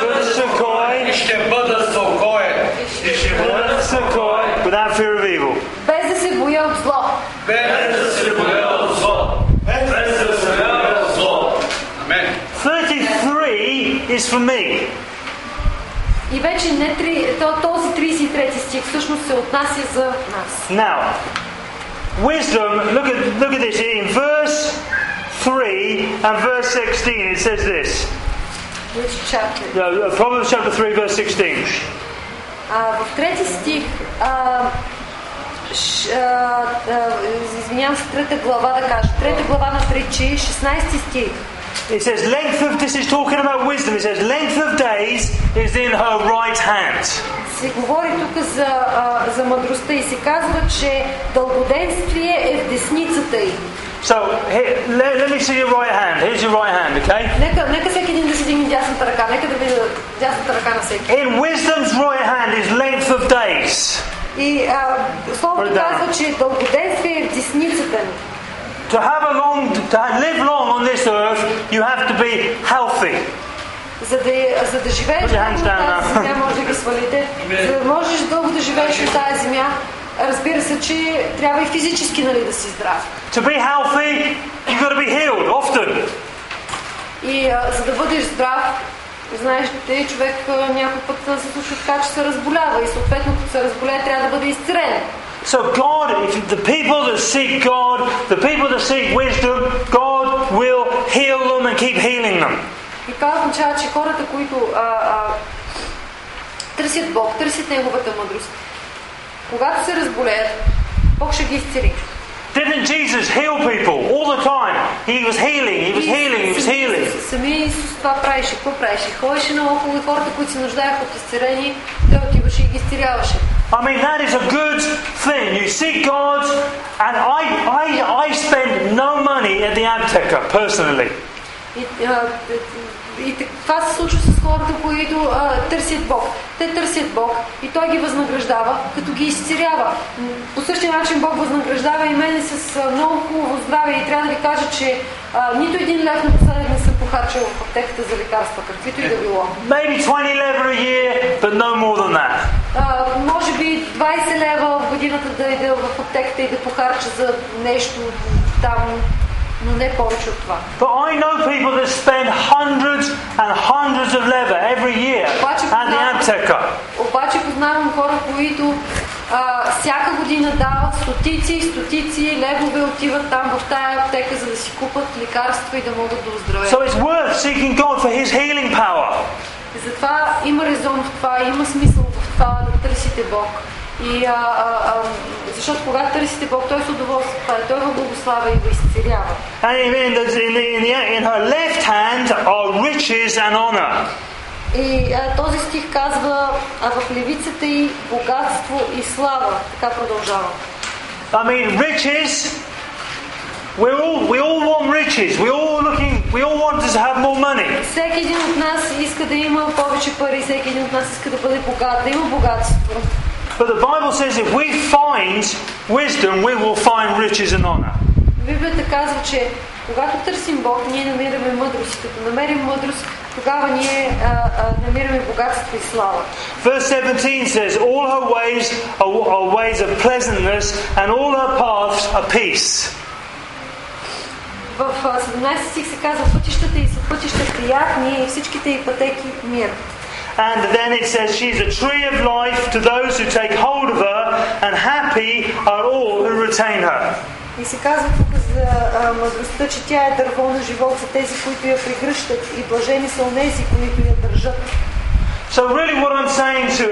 Бъда спокоен. Ще бъда спокоен. Бъда спокоен. Without fear of evil. без да се боя от зло. Без да се боя от зло. Без да се боя от зло. Амен. 33 is for me. И вече не три, то- този 33 стих всъщност се отнася за нас. Now, wisdom, look at, look at this. In verse 3 and verse 16, it says this. Which chapter? Uh, Proverbs chapter 3, verse 16. А, в трети стих, а, ш, а, а, извинявам се, трета глава да кажа, трета глава на притчи, 16 стих. It says, length of, this is talking about wisdom. It says, length of days is in her right hand. Се говори тук за, а, за мъдростта и се казва, че дългоденствие е в десницата й. So, here, let, let me see your right hand. Here's your right hand, okay? Нека, нека всеки един да си дигне дясната ръка, нека да видя дясната ръка на всеки. In wisdom's right hand is length of days. И а, словото Да. казва, че дългоденствие е в десницата ни. To have a long, to live long on this earth, you have to be healthy. За да, за да живееш Put your hands дълго на down тази now. земя, може да ги свалите. За да можеш дълго да живееш на тази земя, разбира се, че трябва и физически нали, да си здрав. To be healthy, you've got to be healed often. И а, за да бъдеш здрав, знаеш, те човек някой път се случва така, че се разболява и съответно като се разболее трябва да бъде изцелен. So God, if the people that seek God, the people that seek wisdom, God will heal them and keep healing them. И това означава, че хората, които а, а, търсят Бог, търсят Неговата мъдрост, когато се разболеят, Бог ще ги изцели. Didn't Jesus heal people all the time? He was healing, he was healing, he was healing. Самия Исус това правеше. Какво правеше? Ходеше наоколо и хората, които се нуждаеха от изцеление, той отиваше и ги изцеляваше. I mean, that is a good thing. You seek God, and I, I, I spend no money at the Abteca personally. И, а, и т- това се случва с хората, които а, търсят Бог. Те търсят Бог и Той ги възнаграждава, като ги изцерява. М, По същия начин Бог възнаграждава и мене с а, много хубаво здраве и трябва да ви кажа, че а, нито един лев напоследък не съм похарчил в аптеката за лекарства, каквито и да било. Maybe 20 lever a year, but no more than that. А, може би 20 лева в годината да ида в аптеката и да похарча за нещо там, но не повече от това. But I know people that spend hundreds and hundreds of leather every year it at the. Обаче познавам хора, които а, всяка година дават стотици и стотици левове отиват там в тая аптека, за да си купат лекарства и да могат да оздравеят. So it's worth seeking God for His healing power. Затова има резон в това, има смисъл в това да търсите Бог. И, а, а, а, защото когато търсите Бог, Той с удоволствие това, Той го благославя и го изцелява. And in, the, in, the, in, the, in her left hand are riches and honor. И а, този стих казва, а в левицата и богатство и слава. Така продължава. I mean, riches. We all we all want riches. We all. We all want to have more money. Всеки един от нас иска да има повече пари, всеки един от нас иска да бъде богат, да има богатство. But the Bible says if we find wisdom, we will find riches and honor. Библията казва, че когато търсим Бог, ние намираме мъдрост. И Като намерим мъдрост, тогава ние а, а, намираме богатство и слава. Verse 17 says, All her ways are, are ways of pleasantness, and all her paths are peace. В а, 17 стих се казва, пътищата и са пътища приятни и всичките и пътеки мир. And then it says, She's a tree of life to those who take hold of her, and happy are all who retain her. И се казва тук за а, мъдростта, че тя е дърво на живот за тези, които я прегръщат и блажени са онези, които я държат. So, really, what I'm saying to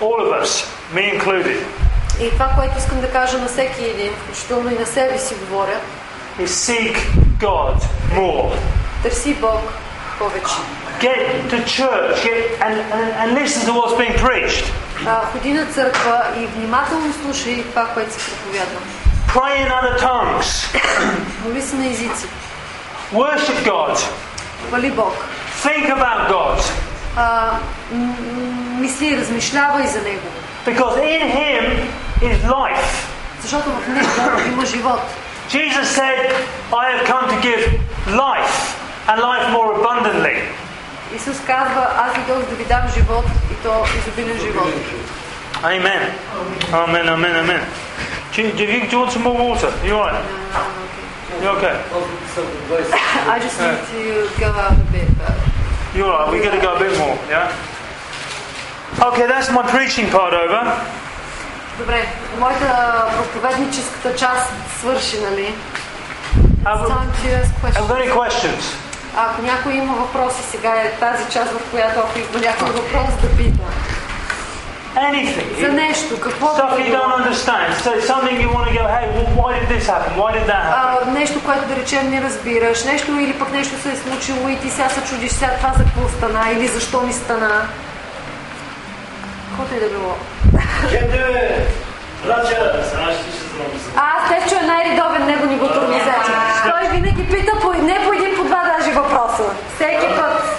all of us, me included, И това, което искам да кажа на всеки един, включително и на себе си говоря, is seek God more. търси Бог повече. Get to church get, and, and, and listen to what's being preached. А, ходи на църква и внимателно слушай това, което се проповядва. Pray in other tongues. (clears throat) Моли се на езици. Worship God. Хвали Бог. Think about God. А, м- м- мисли, размишлявай за Него. Because in Him is life. Защото в Него има живот. Jesus said, I have come to give life and life more abundantly. Исус казва, аз идох да ви дам живот и то изобилен живот. Amen. Amen, amen, amen. Do you, do you, do you want some more water? You all right? You okay? Аз съм 20. I just need to go out a bit. But... You all right? We got to go a bit more, yeah? Okay, that's my preaching part over. Добре, моята проповедническата част свърши, нали? Have, any questions? Ако някой има въпроси, сега е тази част, в която ако има някой въпрос да пита. Anything. За нещо, какво Stuff you don't understand. So something you want to go, hey, well, why did this happen? Why did that happen? А, нещо, което да речем не разбираш, нещо или пък нещо се е случило и ти сега се чудиш сега това за какво стана или защо ми стана. Каквото и да било. Ще знам. А, Стефчо е най-редовен, него ни го тормозачи. Той винаги пита по, не по един, по два даже въпроса. Всеки път.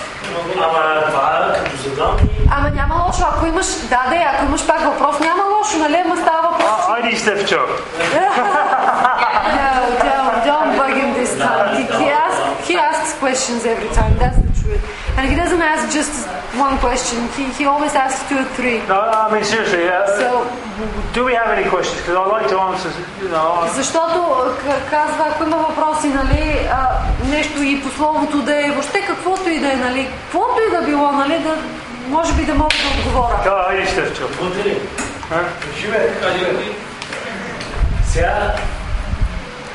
Ама това като задам и Ама няма лошо, ако имаш, да, да, ако имаш пак въпрос, няма лошо, нали? Ама става въпрос. Steph Joe. No, don't, bug him this time. He, asks, questions every time, that's. And he doesn't ask just one question, he, he always asks two or three. No, I mean, seriously, uh, So, do we have any questions? Because I like to answer, you know. защото казва, ако има въпроси, нали, а, нещо и по словото да е, въобще каквото и да е, нали, каквото и да било, нали, да, може би да мога да отговоря. Huh? Живее, кажи ли? Сега,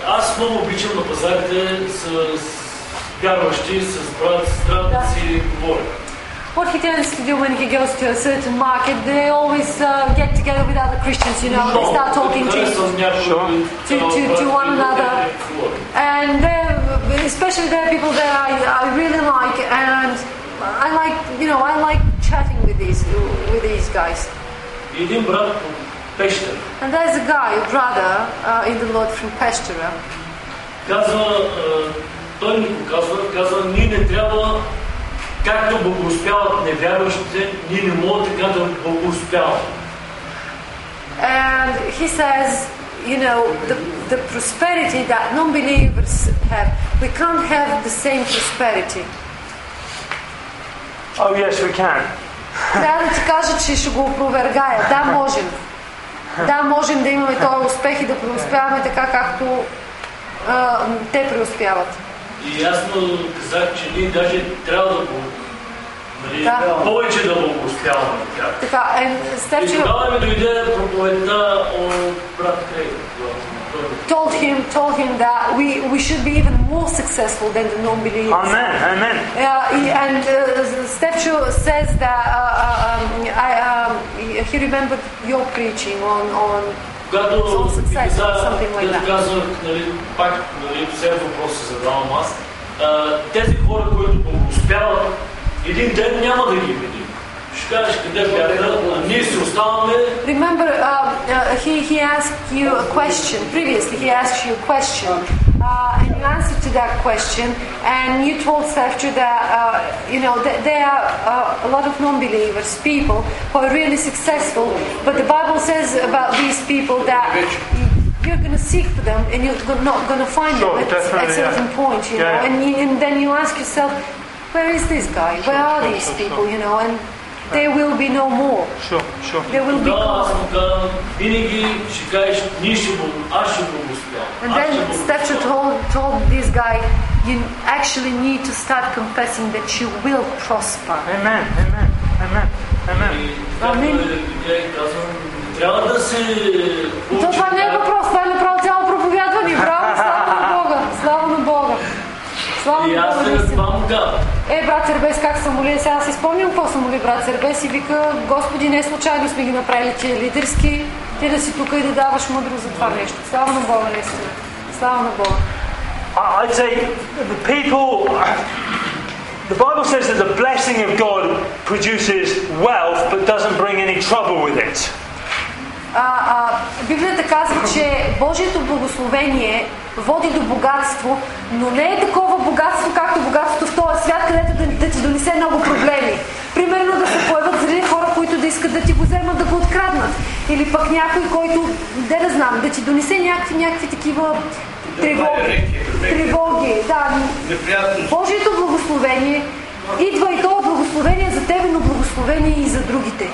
аз много обичам на пазарите с вярващи, с брат, сестра да си говоря. What he tends to do when he goes to a certain market, they always uh, get together with other Christians, you know, they start talking to Харесвам някой, Sure. To- to- to one another. And there, especially there are people that I, I really like, and I like, you know, I like chatting with these with these guys. Един брат от Пещера And there's a guy, a brother uh, in the Lord from Pestura. Той ни го казва, казва, ние не трябва, както благоуспяват невярващите, ние не можем така да благоуспяваме. And he says, you know, the, the prosperity that non-believers have, we can't have the same prosperity. Oh, yes, we can. Трябва да ти кажа, че ще го опровергая. Да, можем. Да, можем да имаме този успех и да преуспяваме така, както а, те преуспяват. И ясно казах, че ние даже трябва да го нали, Да. повече да благоуспяваме от тях. Така, and И Stephen тогава ми дойде проповедта от брат Крейг. когато той told him, told him that we, we should be even more successful than the non-believers. Amen, amen. Uh, he- and uh, Stepcho says that uh, um, I, um, he remembered your preaching on, on Когато success, like като казах, нали, пак, нали, все въпрос се задавам аз, а, тези хора, които благоуспяват, един ден няма да ги видим. Remember, uh, uh, he, he asked you a question. Previously, he asked you a question. Uh, and you answered to that question. And you told Seftra that, uh, you know, that there are uh, a lot of non believers, people who are really successful. But the Bible says about these people that you're going to seek for them and you're not going to find Sure, them at, a certain yeah. point, you Yeah, know. And, you, and then you ask yourself, where is this guy? Where are these people, you know? And there will be no more. Sure, sure. There will be тогава аз gone. му казвам, винаги ще кажеш, ние ще бъл, аз ще благоуспявам. And Аз ще then Stepcha благоуспявам. told, told this guy, you actually need to start confessing that you will prosper. Amen, amen, amen, amen. И както Амин. е, казвам, трябва да се И то това не е въпрос, това е направо цяло проповядване. Браво, слава на Бога, слава на Бога. Слава И на аз е, му му казва. Е, брат Сербес, как съм молил? Сега си спомням какво съм молил брат Сербес и вика, Господи, не случайно сме ги направили тия лидерски, ти да си тук и да даваш мъдро за това нещо. Слава на Бога, наистина. Слава на Бога. I'd say the people. The Bible says that the blessing of God produces wealth but doesn't bring any trouble with it. А, а, Библията казва, че Божието благословение води до богатство, но не е такова богатство, както богатството в този свят, където да, да ти донесе много проблеми. Примерно да се появят зрели хора, които да искат да ти го вземат, да го откраднат. Или пък някой, който, де да знам, да ти донесе някакви, някакви такива тревоги. Тревоги, да. Божието благословение идва и то е благословение за тебе, но благословение и за другите.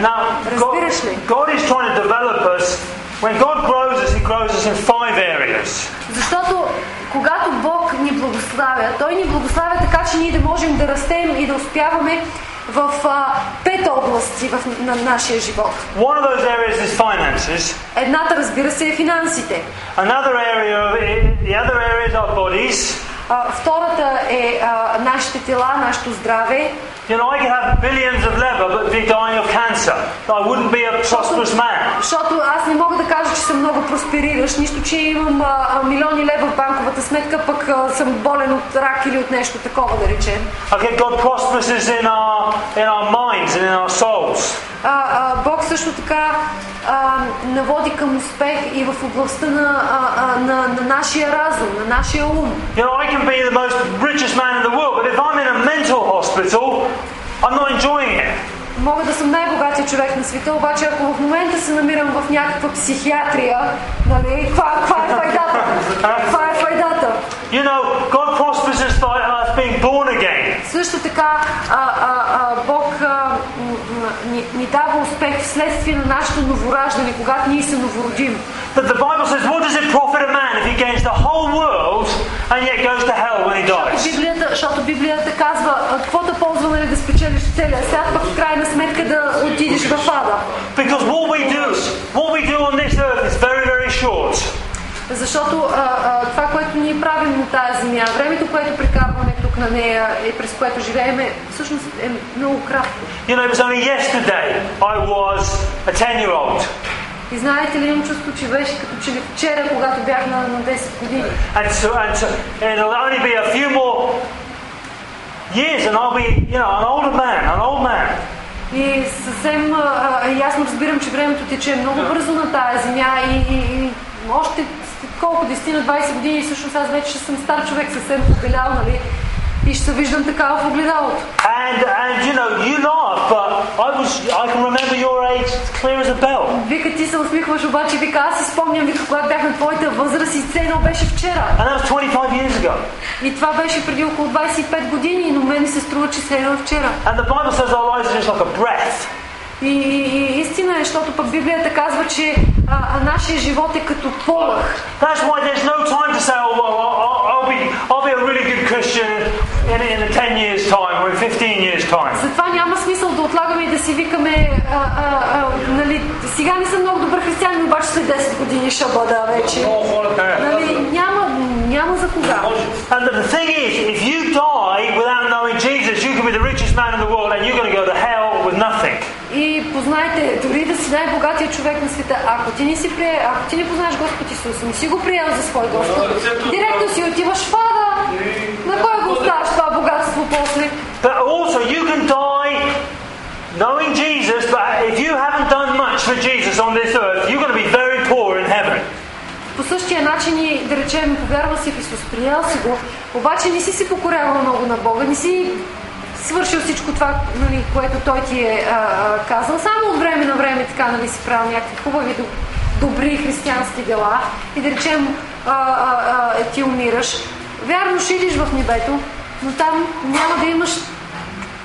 Now, Разбираш ли? God is trying to develop us. When God grows us, He grows us in five areas. Защото когато Бог ни благославя, Той ни благославя така, че ние да можем да растем и да успяваме в а, пет области в, на нашия живот. One of those areas is finances. Едната, разбира се, е финансите. Another area, of it, the other area is our bodies. А, втората е а, нашите тела, нашето здраве. You know, I could have billions of leather but be dying of cancer. I wouldn't be a prosperous man. Защото аз не мога да кажа, че съм много проспериращ, нищо, че имам а, милиони лева в банковата сметка, пък а, съм болен от рак или от нещо такова, да речем. Okay, God prospers in our in our minds and in our souls. А, а, Бог също така а, наводи към успех и в областта на, а, а, на, на нашия разум, на нашия ум. You know, I can be the most richest man in the world, but if I'm in a mental hospital, I'm not enjoying it. Мога да съм най-богатия човек на света, обаче ако в момента се намирам в някаква психиатрия, нали, каква, каква е файдата? Каква е файдата? You know, God prospers us by us being born again. Също така а, а, ни, дава успех вследствие на нашето новораждане, когато ние се новородим. But the Bible says, what does it profit a man if he gains the whole world and yet goes to hell when he dies? Библията, защото Библията казва, какво да ползва нали, да спечелиш целия свят, пък в крайна сметка да отидеш в ада. Because what we do, what we do on this earth is very, very short. Защото а, а, това, което ние правим на тази земя, времето, което прекарваме на нея и през което живеем, всъщност е много кратко. You know, it was only yesterday I was a 10-year-old. И знаете ли, имам чувство, че беше като че ли вчера, когато бях на, на 10 години. And so, and so, it'll only be a few more years and I'll be, you know, an older man, an old man. И съвсем а, ясно разбирам, че времето тече много бързо на тая земя и, и, и още колко, 10 на 20 години, всъщност аз вече съм стар човек, съвсем побелял, нали? И ще се виждам така в огледалото. And, and you know, you laugh, but I was, I can remember your age clear as a bell. Вика, ти се усмихваш, обаче вика, аз си спомням, вика, когато бях на твоята възраст и все едно беше вчера. And that was 25 years ago. И това беше преди около 25 години, но мен ми се струва, че все едно е вчера. And the Bible says our lives are just like a breath. И, и, и истина е, защото пък Библията казва, че а, а нашия живот е като полъх. That's why there's no time to say, oh, well, I'll, I'll, be, I'll be a really good Christian in, in 10 years' time or in 15 years' time. Затова няма смисъл да отлагаме и да си викаме, а, а, а, нали, сега не съм много добър християнин, обаче след 10 години ще бъда вече. Нали, няма, няма за кога. And the the thing is, if you die without knowing Jesus, you can be the richest man in the world and you're going to go to hell with nothing. И познайте, дори да си най-богатия човек на света, ако ти не си прие, ако ти не познаеш Господ Исус, не си го приел за свой Господ, директно си отиваш в ада. На кой го оставаш това богатство после? But also, you can die knowing Jesus, but if you haven't done much for Jesus on this earth, you're going to be very poor in heaven. По същия начин и да речем, повярва си в Исус, приел си го, обаче не си се покорявал много на Бога, не си свършил всичко това, нали, което Той ти е а, а, казал. Само от време на време така нали, си правил някакви хубави, доб- добри християнски дела и да речем а, а, а, ти умираш. Вярно, ще идиш в небето, но там няма да имаш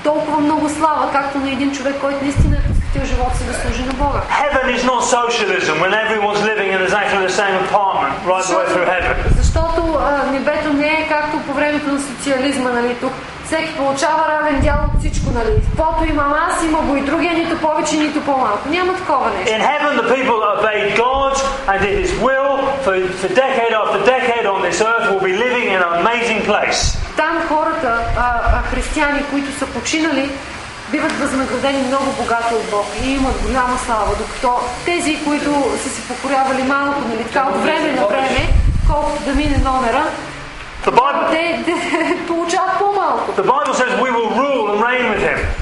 толкова много слава, както на един човек, който наистина е посветил живота си да служи на Бога. Heaven is not socialism when everyone's living in exactly the same apartment right the way through heaven. Защото а, небето не е както по времето на социализма, нали, тук всеки получава равен дял от всичко, нали? Каквото имам аз, има го и другия, нито повече, нито по-малко. Няма такова нещо. In heaven, the people that obeyed God and did His will for, for decade after decade on this earth will be living in an amazing place. Там хората, а, а, християни, които са починали, биват възнаградени много богато от Бог и имат голяма слава, докато тези, които са се покорявали малко, нали, така от време на време, колкото да мине номера, The Bible, (laughs) the Bible says we will rule and reign with him.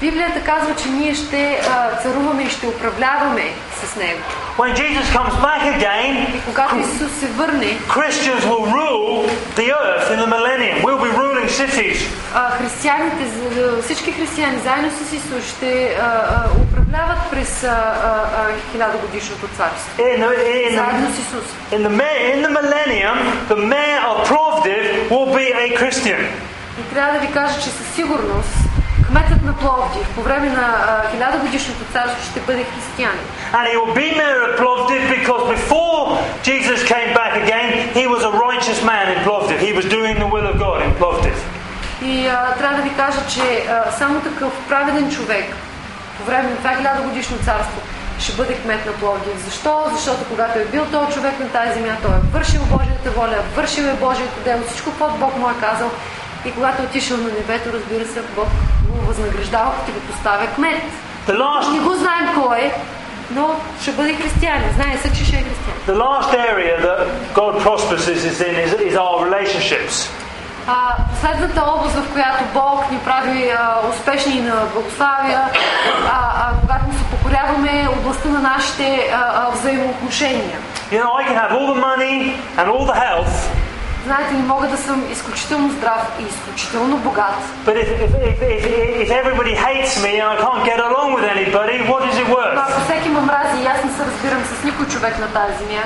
Библията казва, че ние ще царуваме и ще управляваме с Него. When Jesus comes back again, И когато Исус се върне, Christians will rule the earth in the millennium. We'll be ruling cities. а, християните, всички християни заедно с Исус ще управляват през хилядогодишното царство. In the, in Заедно с Исус. in the, in the millennium, the mayor of Plovdiv will be a Christian. И трябва да ви кажа, че със сигурност кметът на Пловдив по време на хилядогодишното царство ще бъде християнин. And he will be mayor of Plovdiv because before Jesus came back again, he was a righteous man in Plovdiv. He was doing the will of God in Plovdiv. И а, трябва да ви кажа, че а, само такъв праведен човек по време на това хилядогодишно царство ще бъде кмет на Пловдив. Защо? Защото когато е бил този човек на тази земя, той е вършил Божията воля, вършил е Божието дело, всичко, което Бог му е казал. И когато отишъл на небето, разбира се, Бог го възнаграждава, като го поставя кмет. Last, Не го знаем кой е, но ще бъде християнин. Знае се, че ще е християнин. the last area that God prospers is in is, is our relationships. А, последната област, в която Бог ни прави а, успешни на благославия, а, а, когато му се покоряваме, е областта на нашите а, а, взаимоотношения. You know, I can have all the money and all the health, Знаете ли, мога да съм изключително здрав и изключително богат. but if, if, if, if, if everybody hates me and I can't get along with anybody, what is it Но worth? ако всеки ме мрази и аз не се разбирам с никой човек на тази земя,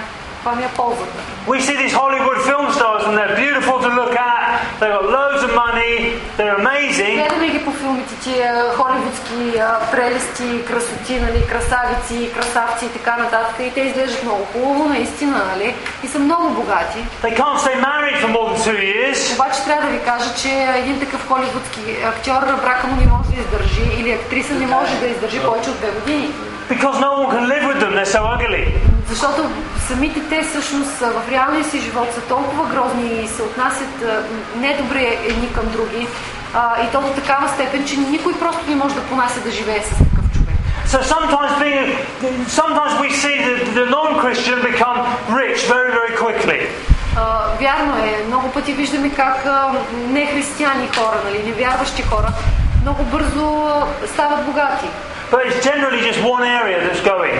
ми е ползата. We see these Hollywood film stars and they're beautiful to look at, they've got loads of money, they're amazing, Гледаме ги по филмите, тия холивудски а, прелести, красоти, нали, красавици, красавци и така нататък. И те изглеждат много хубаво, наистина, нали? И са много богати. they can't stay married for more than two years. Обаче трябва да ви кажа, че един такъв холивудски актьор брака му не може да издържи или актриса не може да издържи повече от две години. Because no one can live with them, they're so ugly. Защото самите те всъщност в реалния си живот са толкова грозни и се отнасят недобре едни към други. А, и то до такава степен, че никой просто не може да понася да живее с такъв човек. So sometimes being, sometimes we see the, the non-Christian become rich very, very quickly. А, вярно е, много пъти виждаме как а, нехристияни хора, нали, невярващи хора, много бързо стават богати. But it's generally just one area that's going.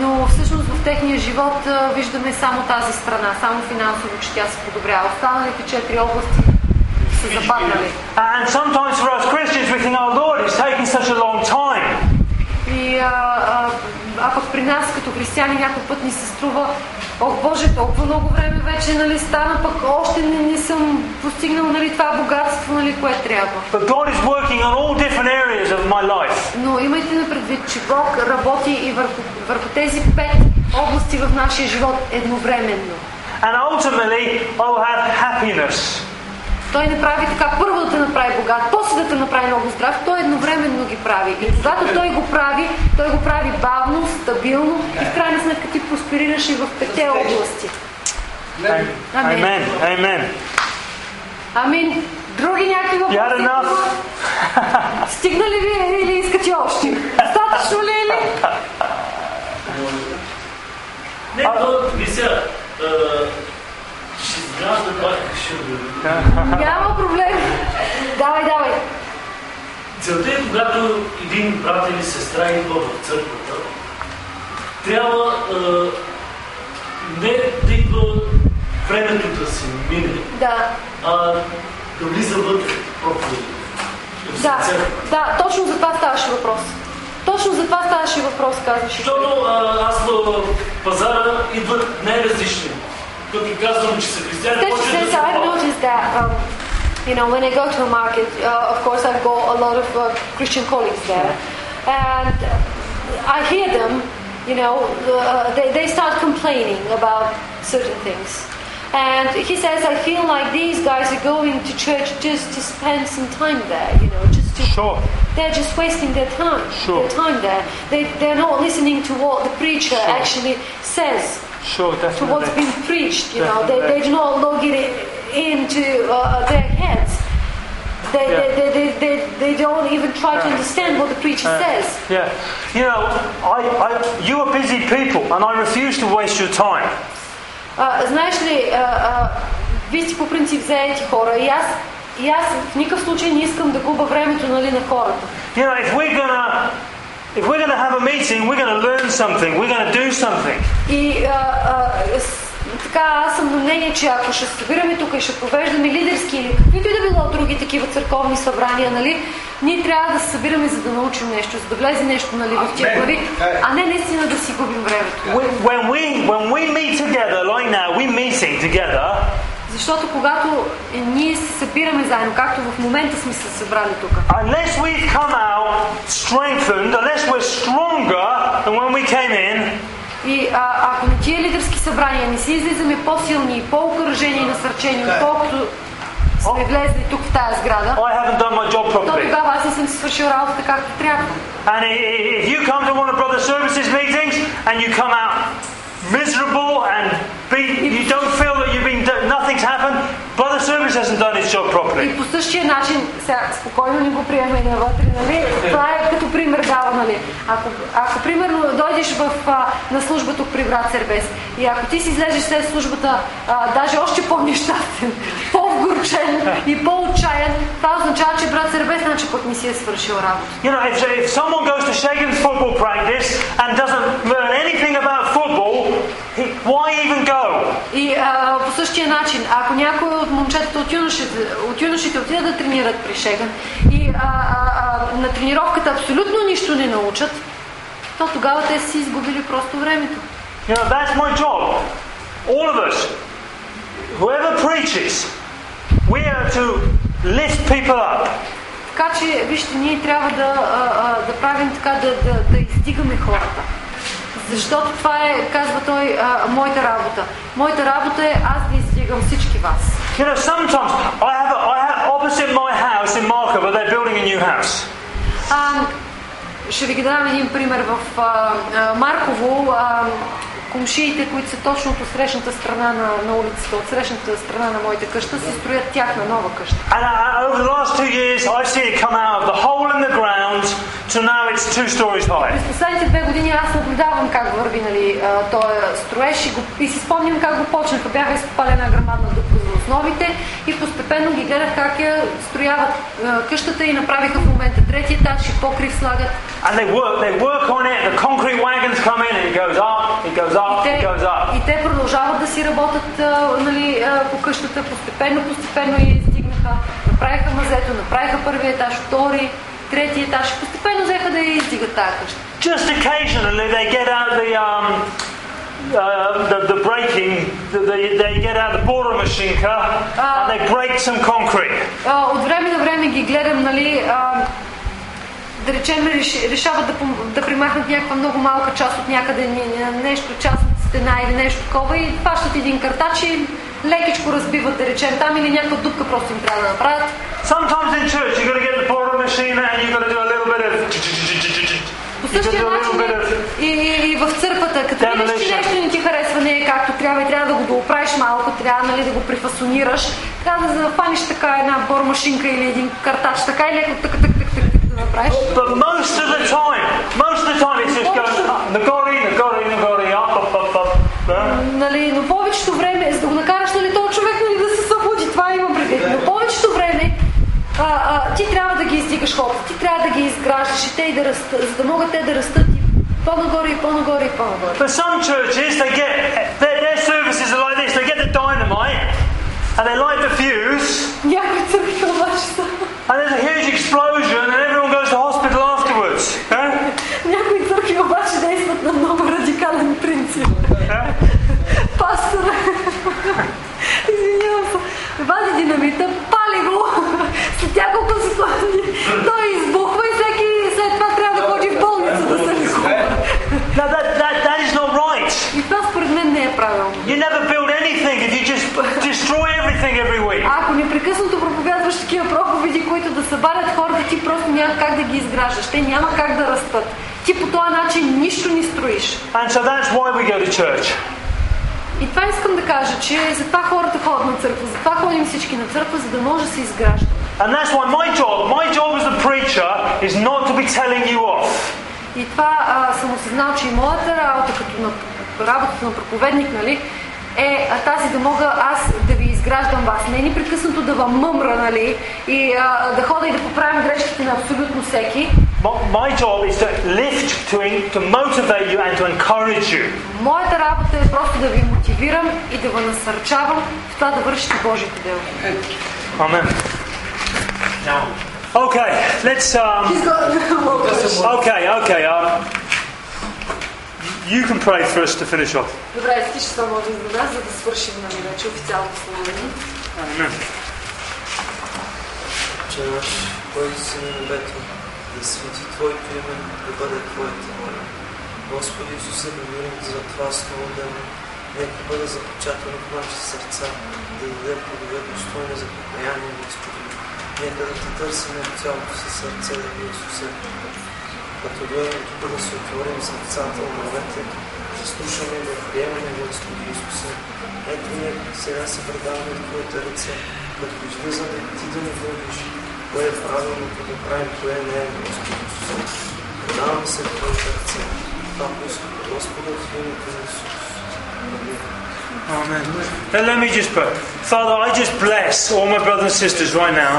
Но всъщност в техния живот виждаме само тази страна, само финансово, че тя се подобрява. Останалите четири области са западнали. And sometimes for us Christians we think, oh Lord, it's taking such a long time. И а, а, а пък при нас като християни някой път ни се струва, Ох Боже, толкова много време вече нали, стана, пък още не, не съм постигнал нали, това богатство, нали, което трябва. But God is working on all different areas of my life. Но имайте на предвид, че Бог работи и върху, върху тези пет области в нашия живот едновременно. And ultimately I will have happiness. Той не прави така, първо да те направи богат, после да те направи много здрав, той едновременно ги прави. И когато той го прави, той го прави бавно, стабилно и в крайна сметка ти просперираш и в пете области. Амин. Amen. Amen. Амин. Други някакви въпроси? Стигна ли ви или искате още? Достатъчно ли е ли? Не, то, мисля, а, ще изгражда пак ще Няма проблем. Давай, давай. Целта е, когато един брат или сестра идва в църквата, трябва а, не да идва времето да се мине, Да. а да влиза вътре проповеди. Да, да, точно за това ставаше въпрос. Точно за това ставаше въпрос, казваш. Защото аз в пазара идват най-различни. Says, I've noticed that, um, you know, when I go to a market, uh, of course, I've got a lot of uh, Christian colleagues there. And I hear them, you know, uh, they, they start complaining about certain things. And he says, I feel like these guys are going to church just to spend some time there, you know, just to. Sure. They're just wasting their time. Sure. Their time there. They, they're not listening to what the preacher sure. actually says Sure, to what's definitely. being preached. You know, they, Definitely. they do not log it i- into uh, their heads. They, Yeah. they, they, they, they, they don't even try to understand what the preacher says. Yeah. You know, I, I, you are busy people, and I refuse to waste your time. А, знаеш ли, а, а, вие сте по принцип заети хора и аз, и аз в никакъв случай не искам да губа времето нали, на хората. You know, if we're gonna, if we're gonna have a meeting, we're gonna learn something. We're gonna do something. И а, а, с, така, аз съм на мнение, че ако ще събираме тук и ще провеждаме лидерски или каквито и да било други такива църковни събрания, нали, ние трябва да се събираме за да научим нещо, за да влезе нещо нали, в тия глави, а не наистина да си губим времето. We- When we, when we meet together, like now, we're meeting together. Защото когато е, ние се събираме заедно, както в момента сме се събрали тук, Unless we've come out strengthened, unless we're stronger than when we came in, И а, ако на тия лидерски събрания не си излизаме по-силни и по-окоръжени и насърчени, е. отколкото сме влезли тук в тази сграда, то тогава аз не съм си свършил работата както трябва. And if you come to one of Brother Services meetings and you come out miserable and be, you don't feel that you've been done, nothing's happened, Brother Service hasn't done his job properly. И по същия начин, сега спокойно ни го приемаме навътре, нали? Това е като пример дава, нали? Ако, ако примерно дойдеш в, а, на служба тук при брат Сербес и ако ти си излезеш след службата а, даже още по-нещастен, (laughs) по-вгорчен и по-отчаян, това означава, че брат Сербес значи пък не си е свършил работа. You know, if, if someone goes to Shagan's football practice and doesn't learn anything about football, why even go? И а, по същия начин, ако някой от момчетата от юношите, от юношите отидат да тренират при Шеган и а, а, а, на тренировката абсолютно нищо не научат, то тогава те си изгубили просто времето. You know, that's my job. All of us, whoever preaches, we are to lift people up. Така че, вижте, ние трябва да, а, а, да правим така, да, да, да издигаме хората. Защото това е, казва той, а, моята работа. Моята работа е аз да издигам всички вас. You know, sometimes I have, a, I have opposite my house in Markham, but they're building a new house. А, ще ви дам един пример в а, Марково. А, комшиите, които са точно от срещната страна на, на улицата, от срещната страна на моята къща, си строят тяхна нова къща. And uh, over the last two years, I've seen it come out of the hole in the ground to now it's two stories high. През последните две години аз наблюдавам как върви нали, този строеж и, го, и си спомням как го почнаха. Бяха изкопали една грамадна дупка основите и постепенно ги гледах как я строяват къщата и направиха в момента трети етаж и покрив слагат. And they work, they work on it, the concrete wagons come in and it goes up, it goes up, И it те, goes up. и те продължават да си работят нали, по къщата, постепенно, постепенно я издигнаха. Направиха мазето, направиха първи етаж, втори, трети етаж. и Постепенно взеха да я издигат тази къща. Just occasionally they get out the, um, uh, the, the breaking, the, the, they get out the border machine car and they break some concrete. А, от време на време ги гледам, нали, да речем, реш, решават да, да примахнат някаква много малка част от някъде не- не- нещо, част от стена или нещо такова и фащат един картач и лекичко разбиват, да речем, там или някаква дупка просто им трябва да направят. Sometimes in church you've got to get the border machine and you've got to do a little bit of... По същия начин и, и, и в е както трябва да го дооправиш малко, трябва нали, да го прифасонираш, трябва да запаниш така една бормашинка или един картач, така и леко тък, тък, тък, тък, да направиш. But most of the time, most of the time it's just going. Nagori, Nagori, Nagori, up, up, up, up. Нали, но повечето време, за да го накараш нали, този човек нали, да се събуди, това има предвид. Но повечето време а, а, ти трябва да ги издигаш хората, ти трябва да ги изграждаш и те и да растат, за да могат те да растат и по-нагоре и по-нагоре и по-нагоре. But some churches, they get their services are like this. They get the dynamite and they light the fuse, Някои църкви обаче са and there's a huge explosion, and everyone goes to hospital afterwards. Huh? Някои църкви обаче действат на много радикален принцип. Пастор, извинявам се, вади динамита, пали го, след няколко секунди той избухва You never build anything if you just destroy everything every week. Ако непрекъснато проповядваш такива проповеди, които да събарят хората, ти просто няма как да ги изграждаш. Те няма как да растат. Ти по този начин нищо не строиш. And so that's why we go to church. И това искам да кажа, че затова хората ходят на църква, затова ходим всички на църква, за да може да се изгражда. And that's why my job, my job as a preacher is not to be telling you off. И това а, съм осъзнал, че и моята работа като работата на проповедник, нали, е тази да мога аз да ви изграждам вас. Не непрекъснато да вам мъмра, нали, и а, да хода и да поправим грешките на абсолютно всеки. My, job is to lift, to, to motivate you and to encourage you. Моята работа е просто да ви мотивирам и да ви насърчавам в това да вършите Божите дела. Amen. Okay, let's. Um, (laughs) okay, okay. Um, you can pray for us to finish off. Добре, ти ще се молиш за нас, за да свършим нали, вече официално служение. Amen. че наш, който си на небето, да свети Твоето име, да бъде Твоята воля. Господи Исусе, благодарим Ти за това слово ден. Нека бъде запечатано в нашите сърца, да даде плодове достойни за покаяние, Господи. Нека да Те търсим от цялото си сърце, да Исусе. Като дойдем тук да се отворим сърцата, умовете, да слушаме и да приемаме, Господи Исусе. Ето ние сега се предаваме в Твоите ръце, като излизаме Ти да ни водиш, кое е правилното да правим, кое не е, Господи Исусе. Предаваме се в Твоите ръце. Това поиска Господа в името на Исус. Амин. Amen. Then let me just pray. Father, I just bless all my brothers and sisters right now.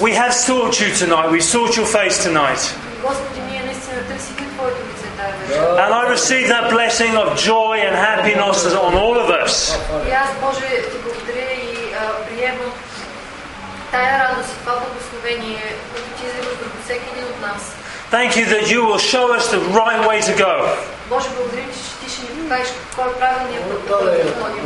We have sought you tonight. We sought your face tonight. And I receive that blessing of joy and happiness on all of us. Thank you that you will show us the right way to go. Боже, благодарим ти, че ти ще ни покажеш кой е правилният път, по който да ходим.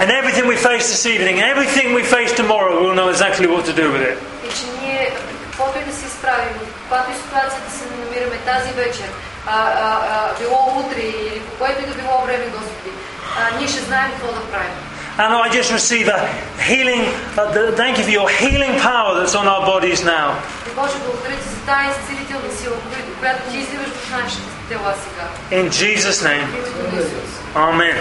And everything we face this evening, everything we face tomorrow, we'll know exactly what to do with it. И че ние, каквото и да се изправим, в каквато и ситуация да се намираме тази вечер, а, а, а, било утре или по което и да било време, Господи, а, ние ще знаем какво да правим. And I just receive a healing, uh, the, thank you for your healing power that's on our bodies now. И Боже, благодаря ти за тази изцелителна сила, която- която ти изливаш в нашите тела сега. In Jesus' name, В името на Исус. Amen.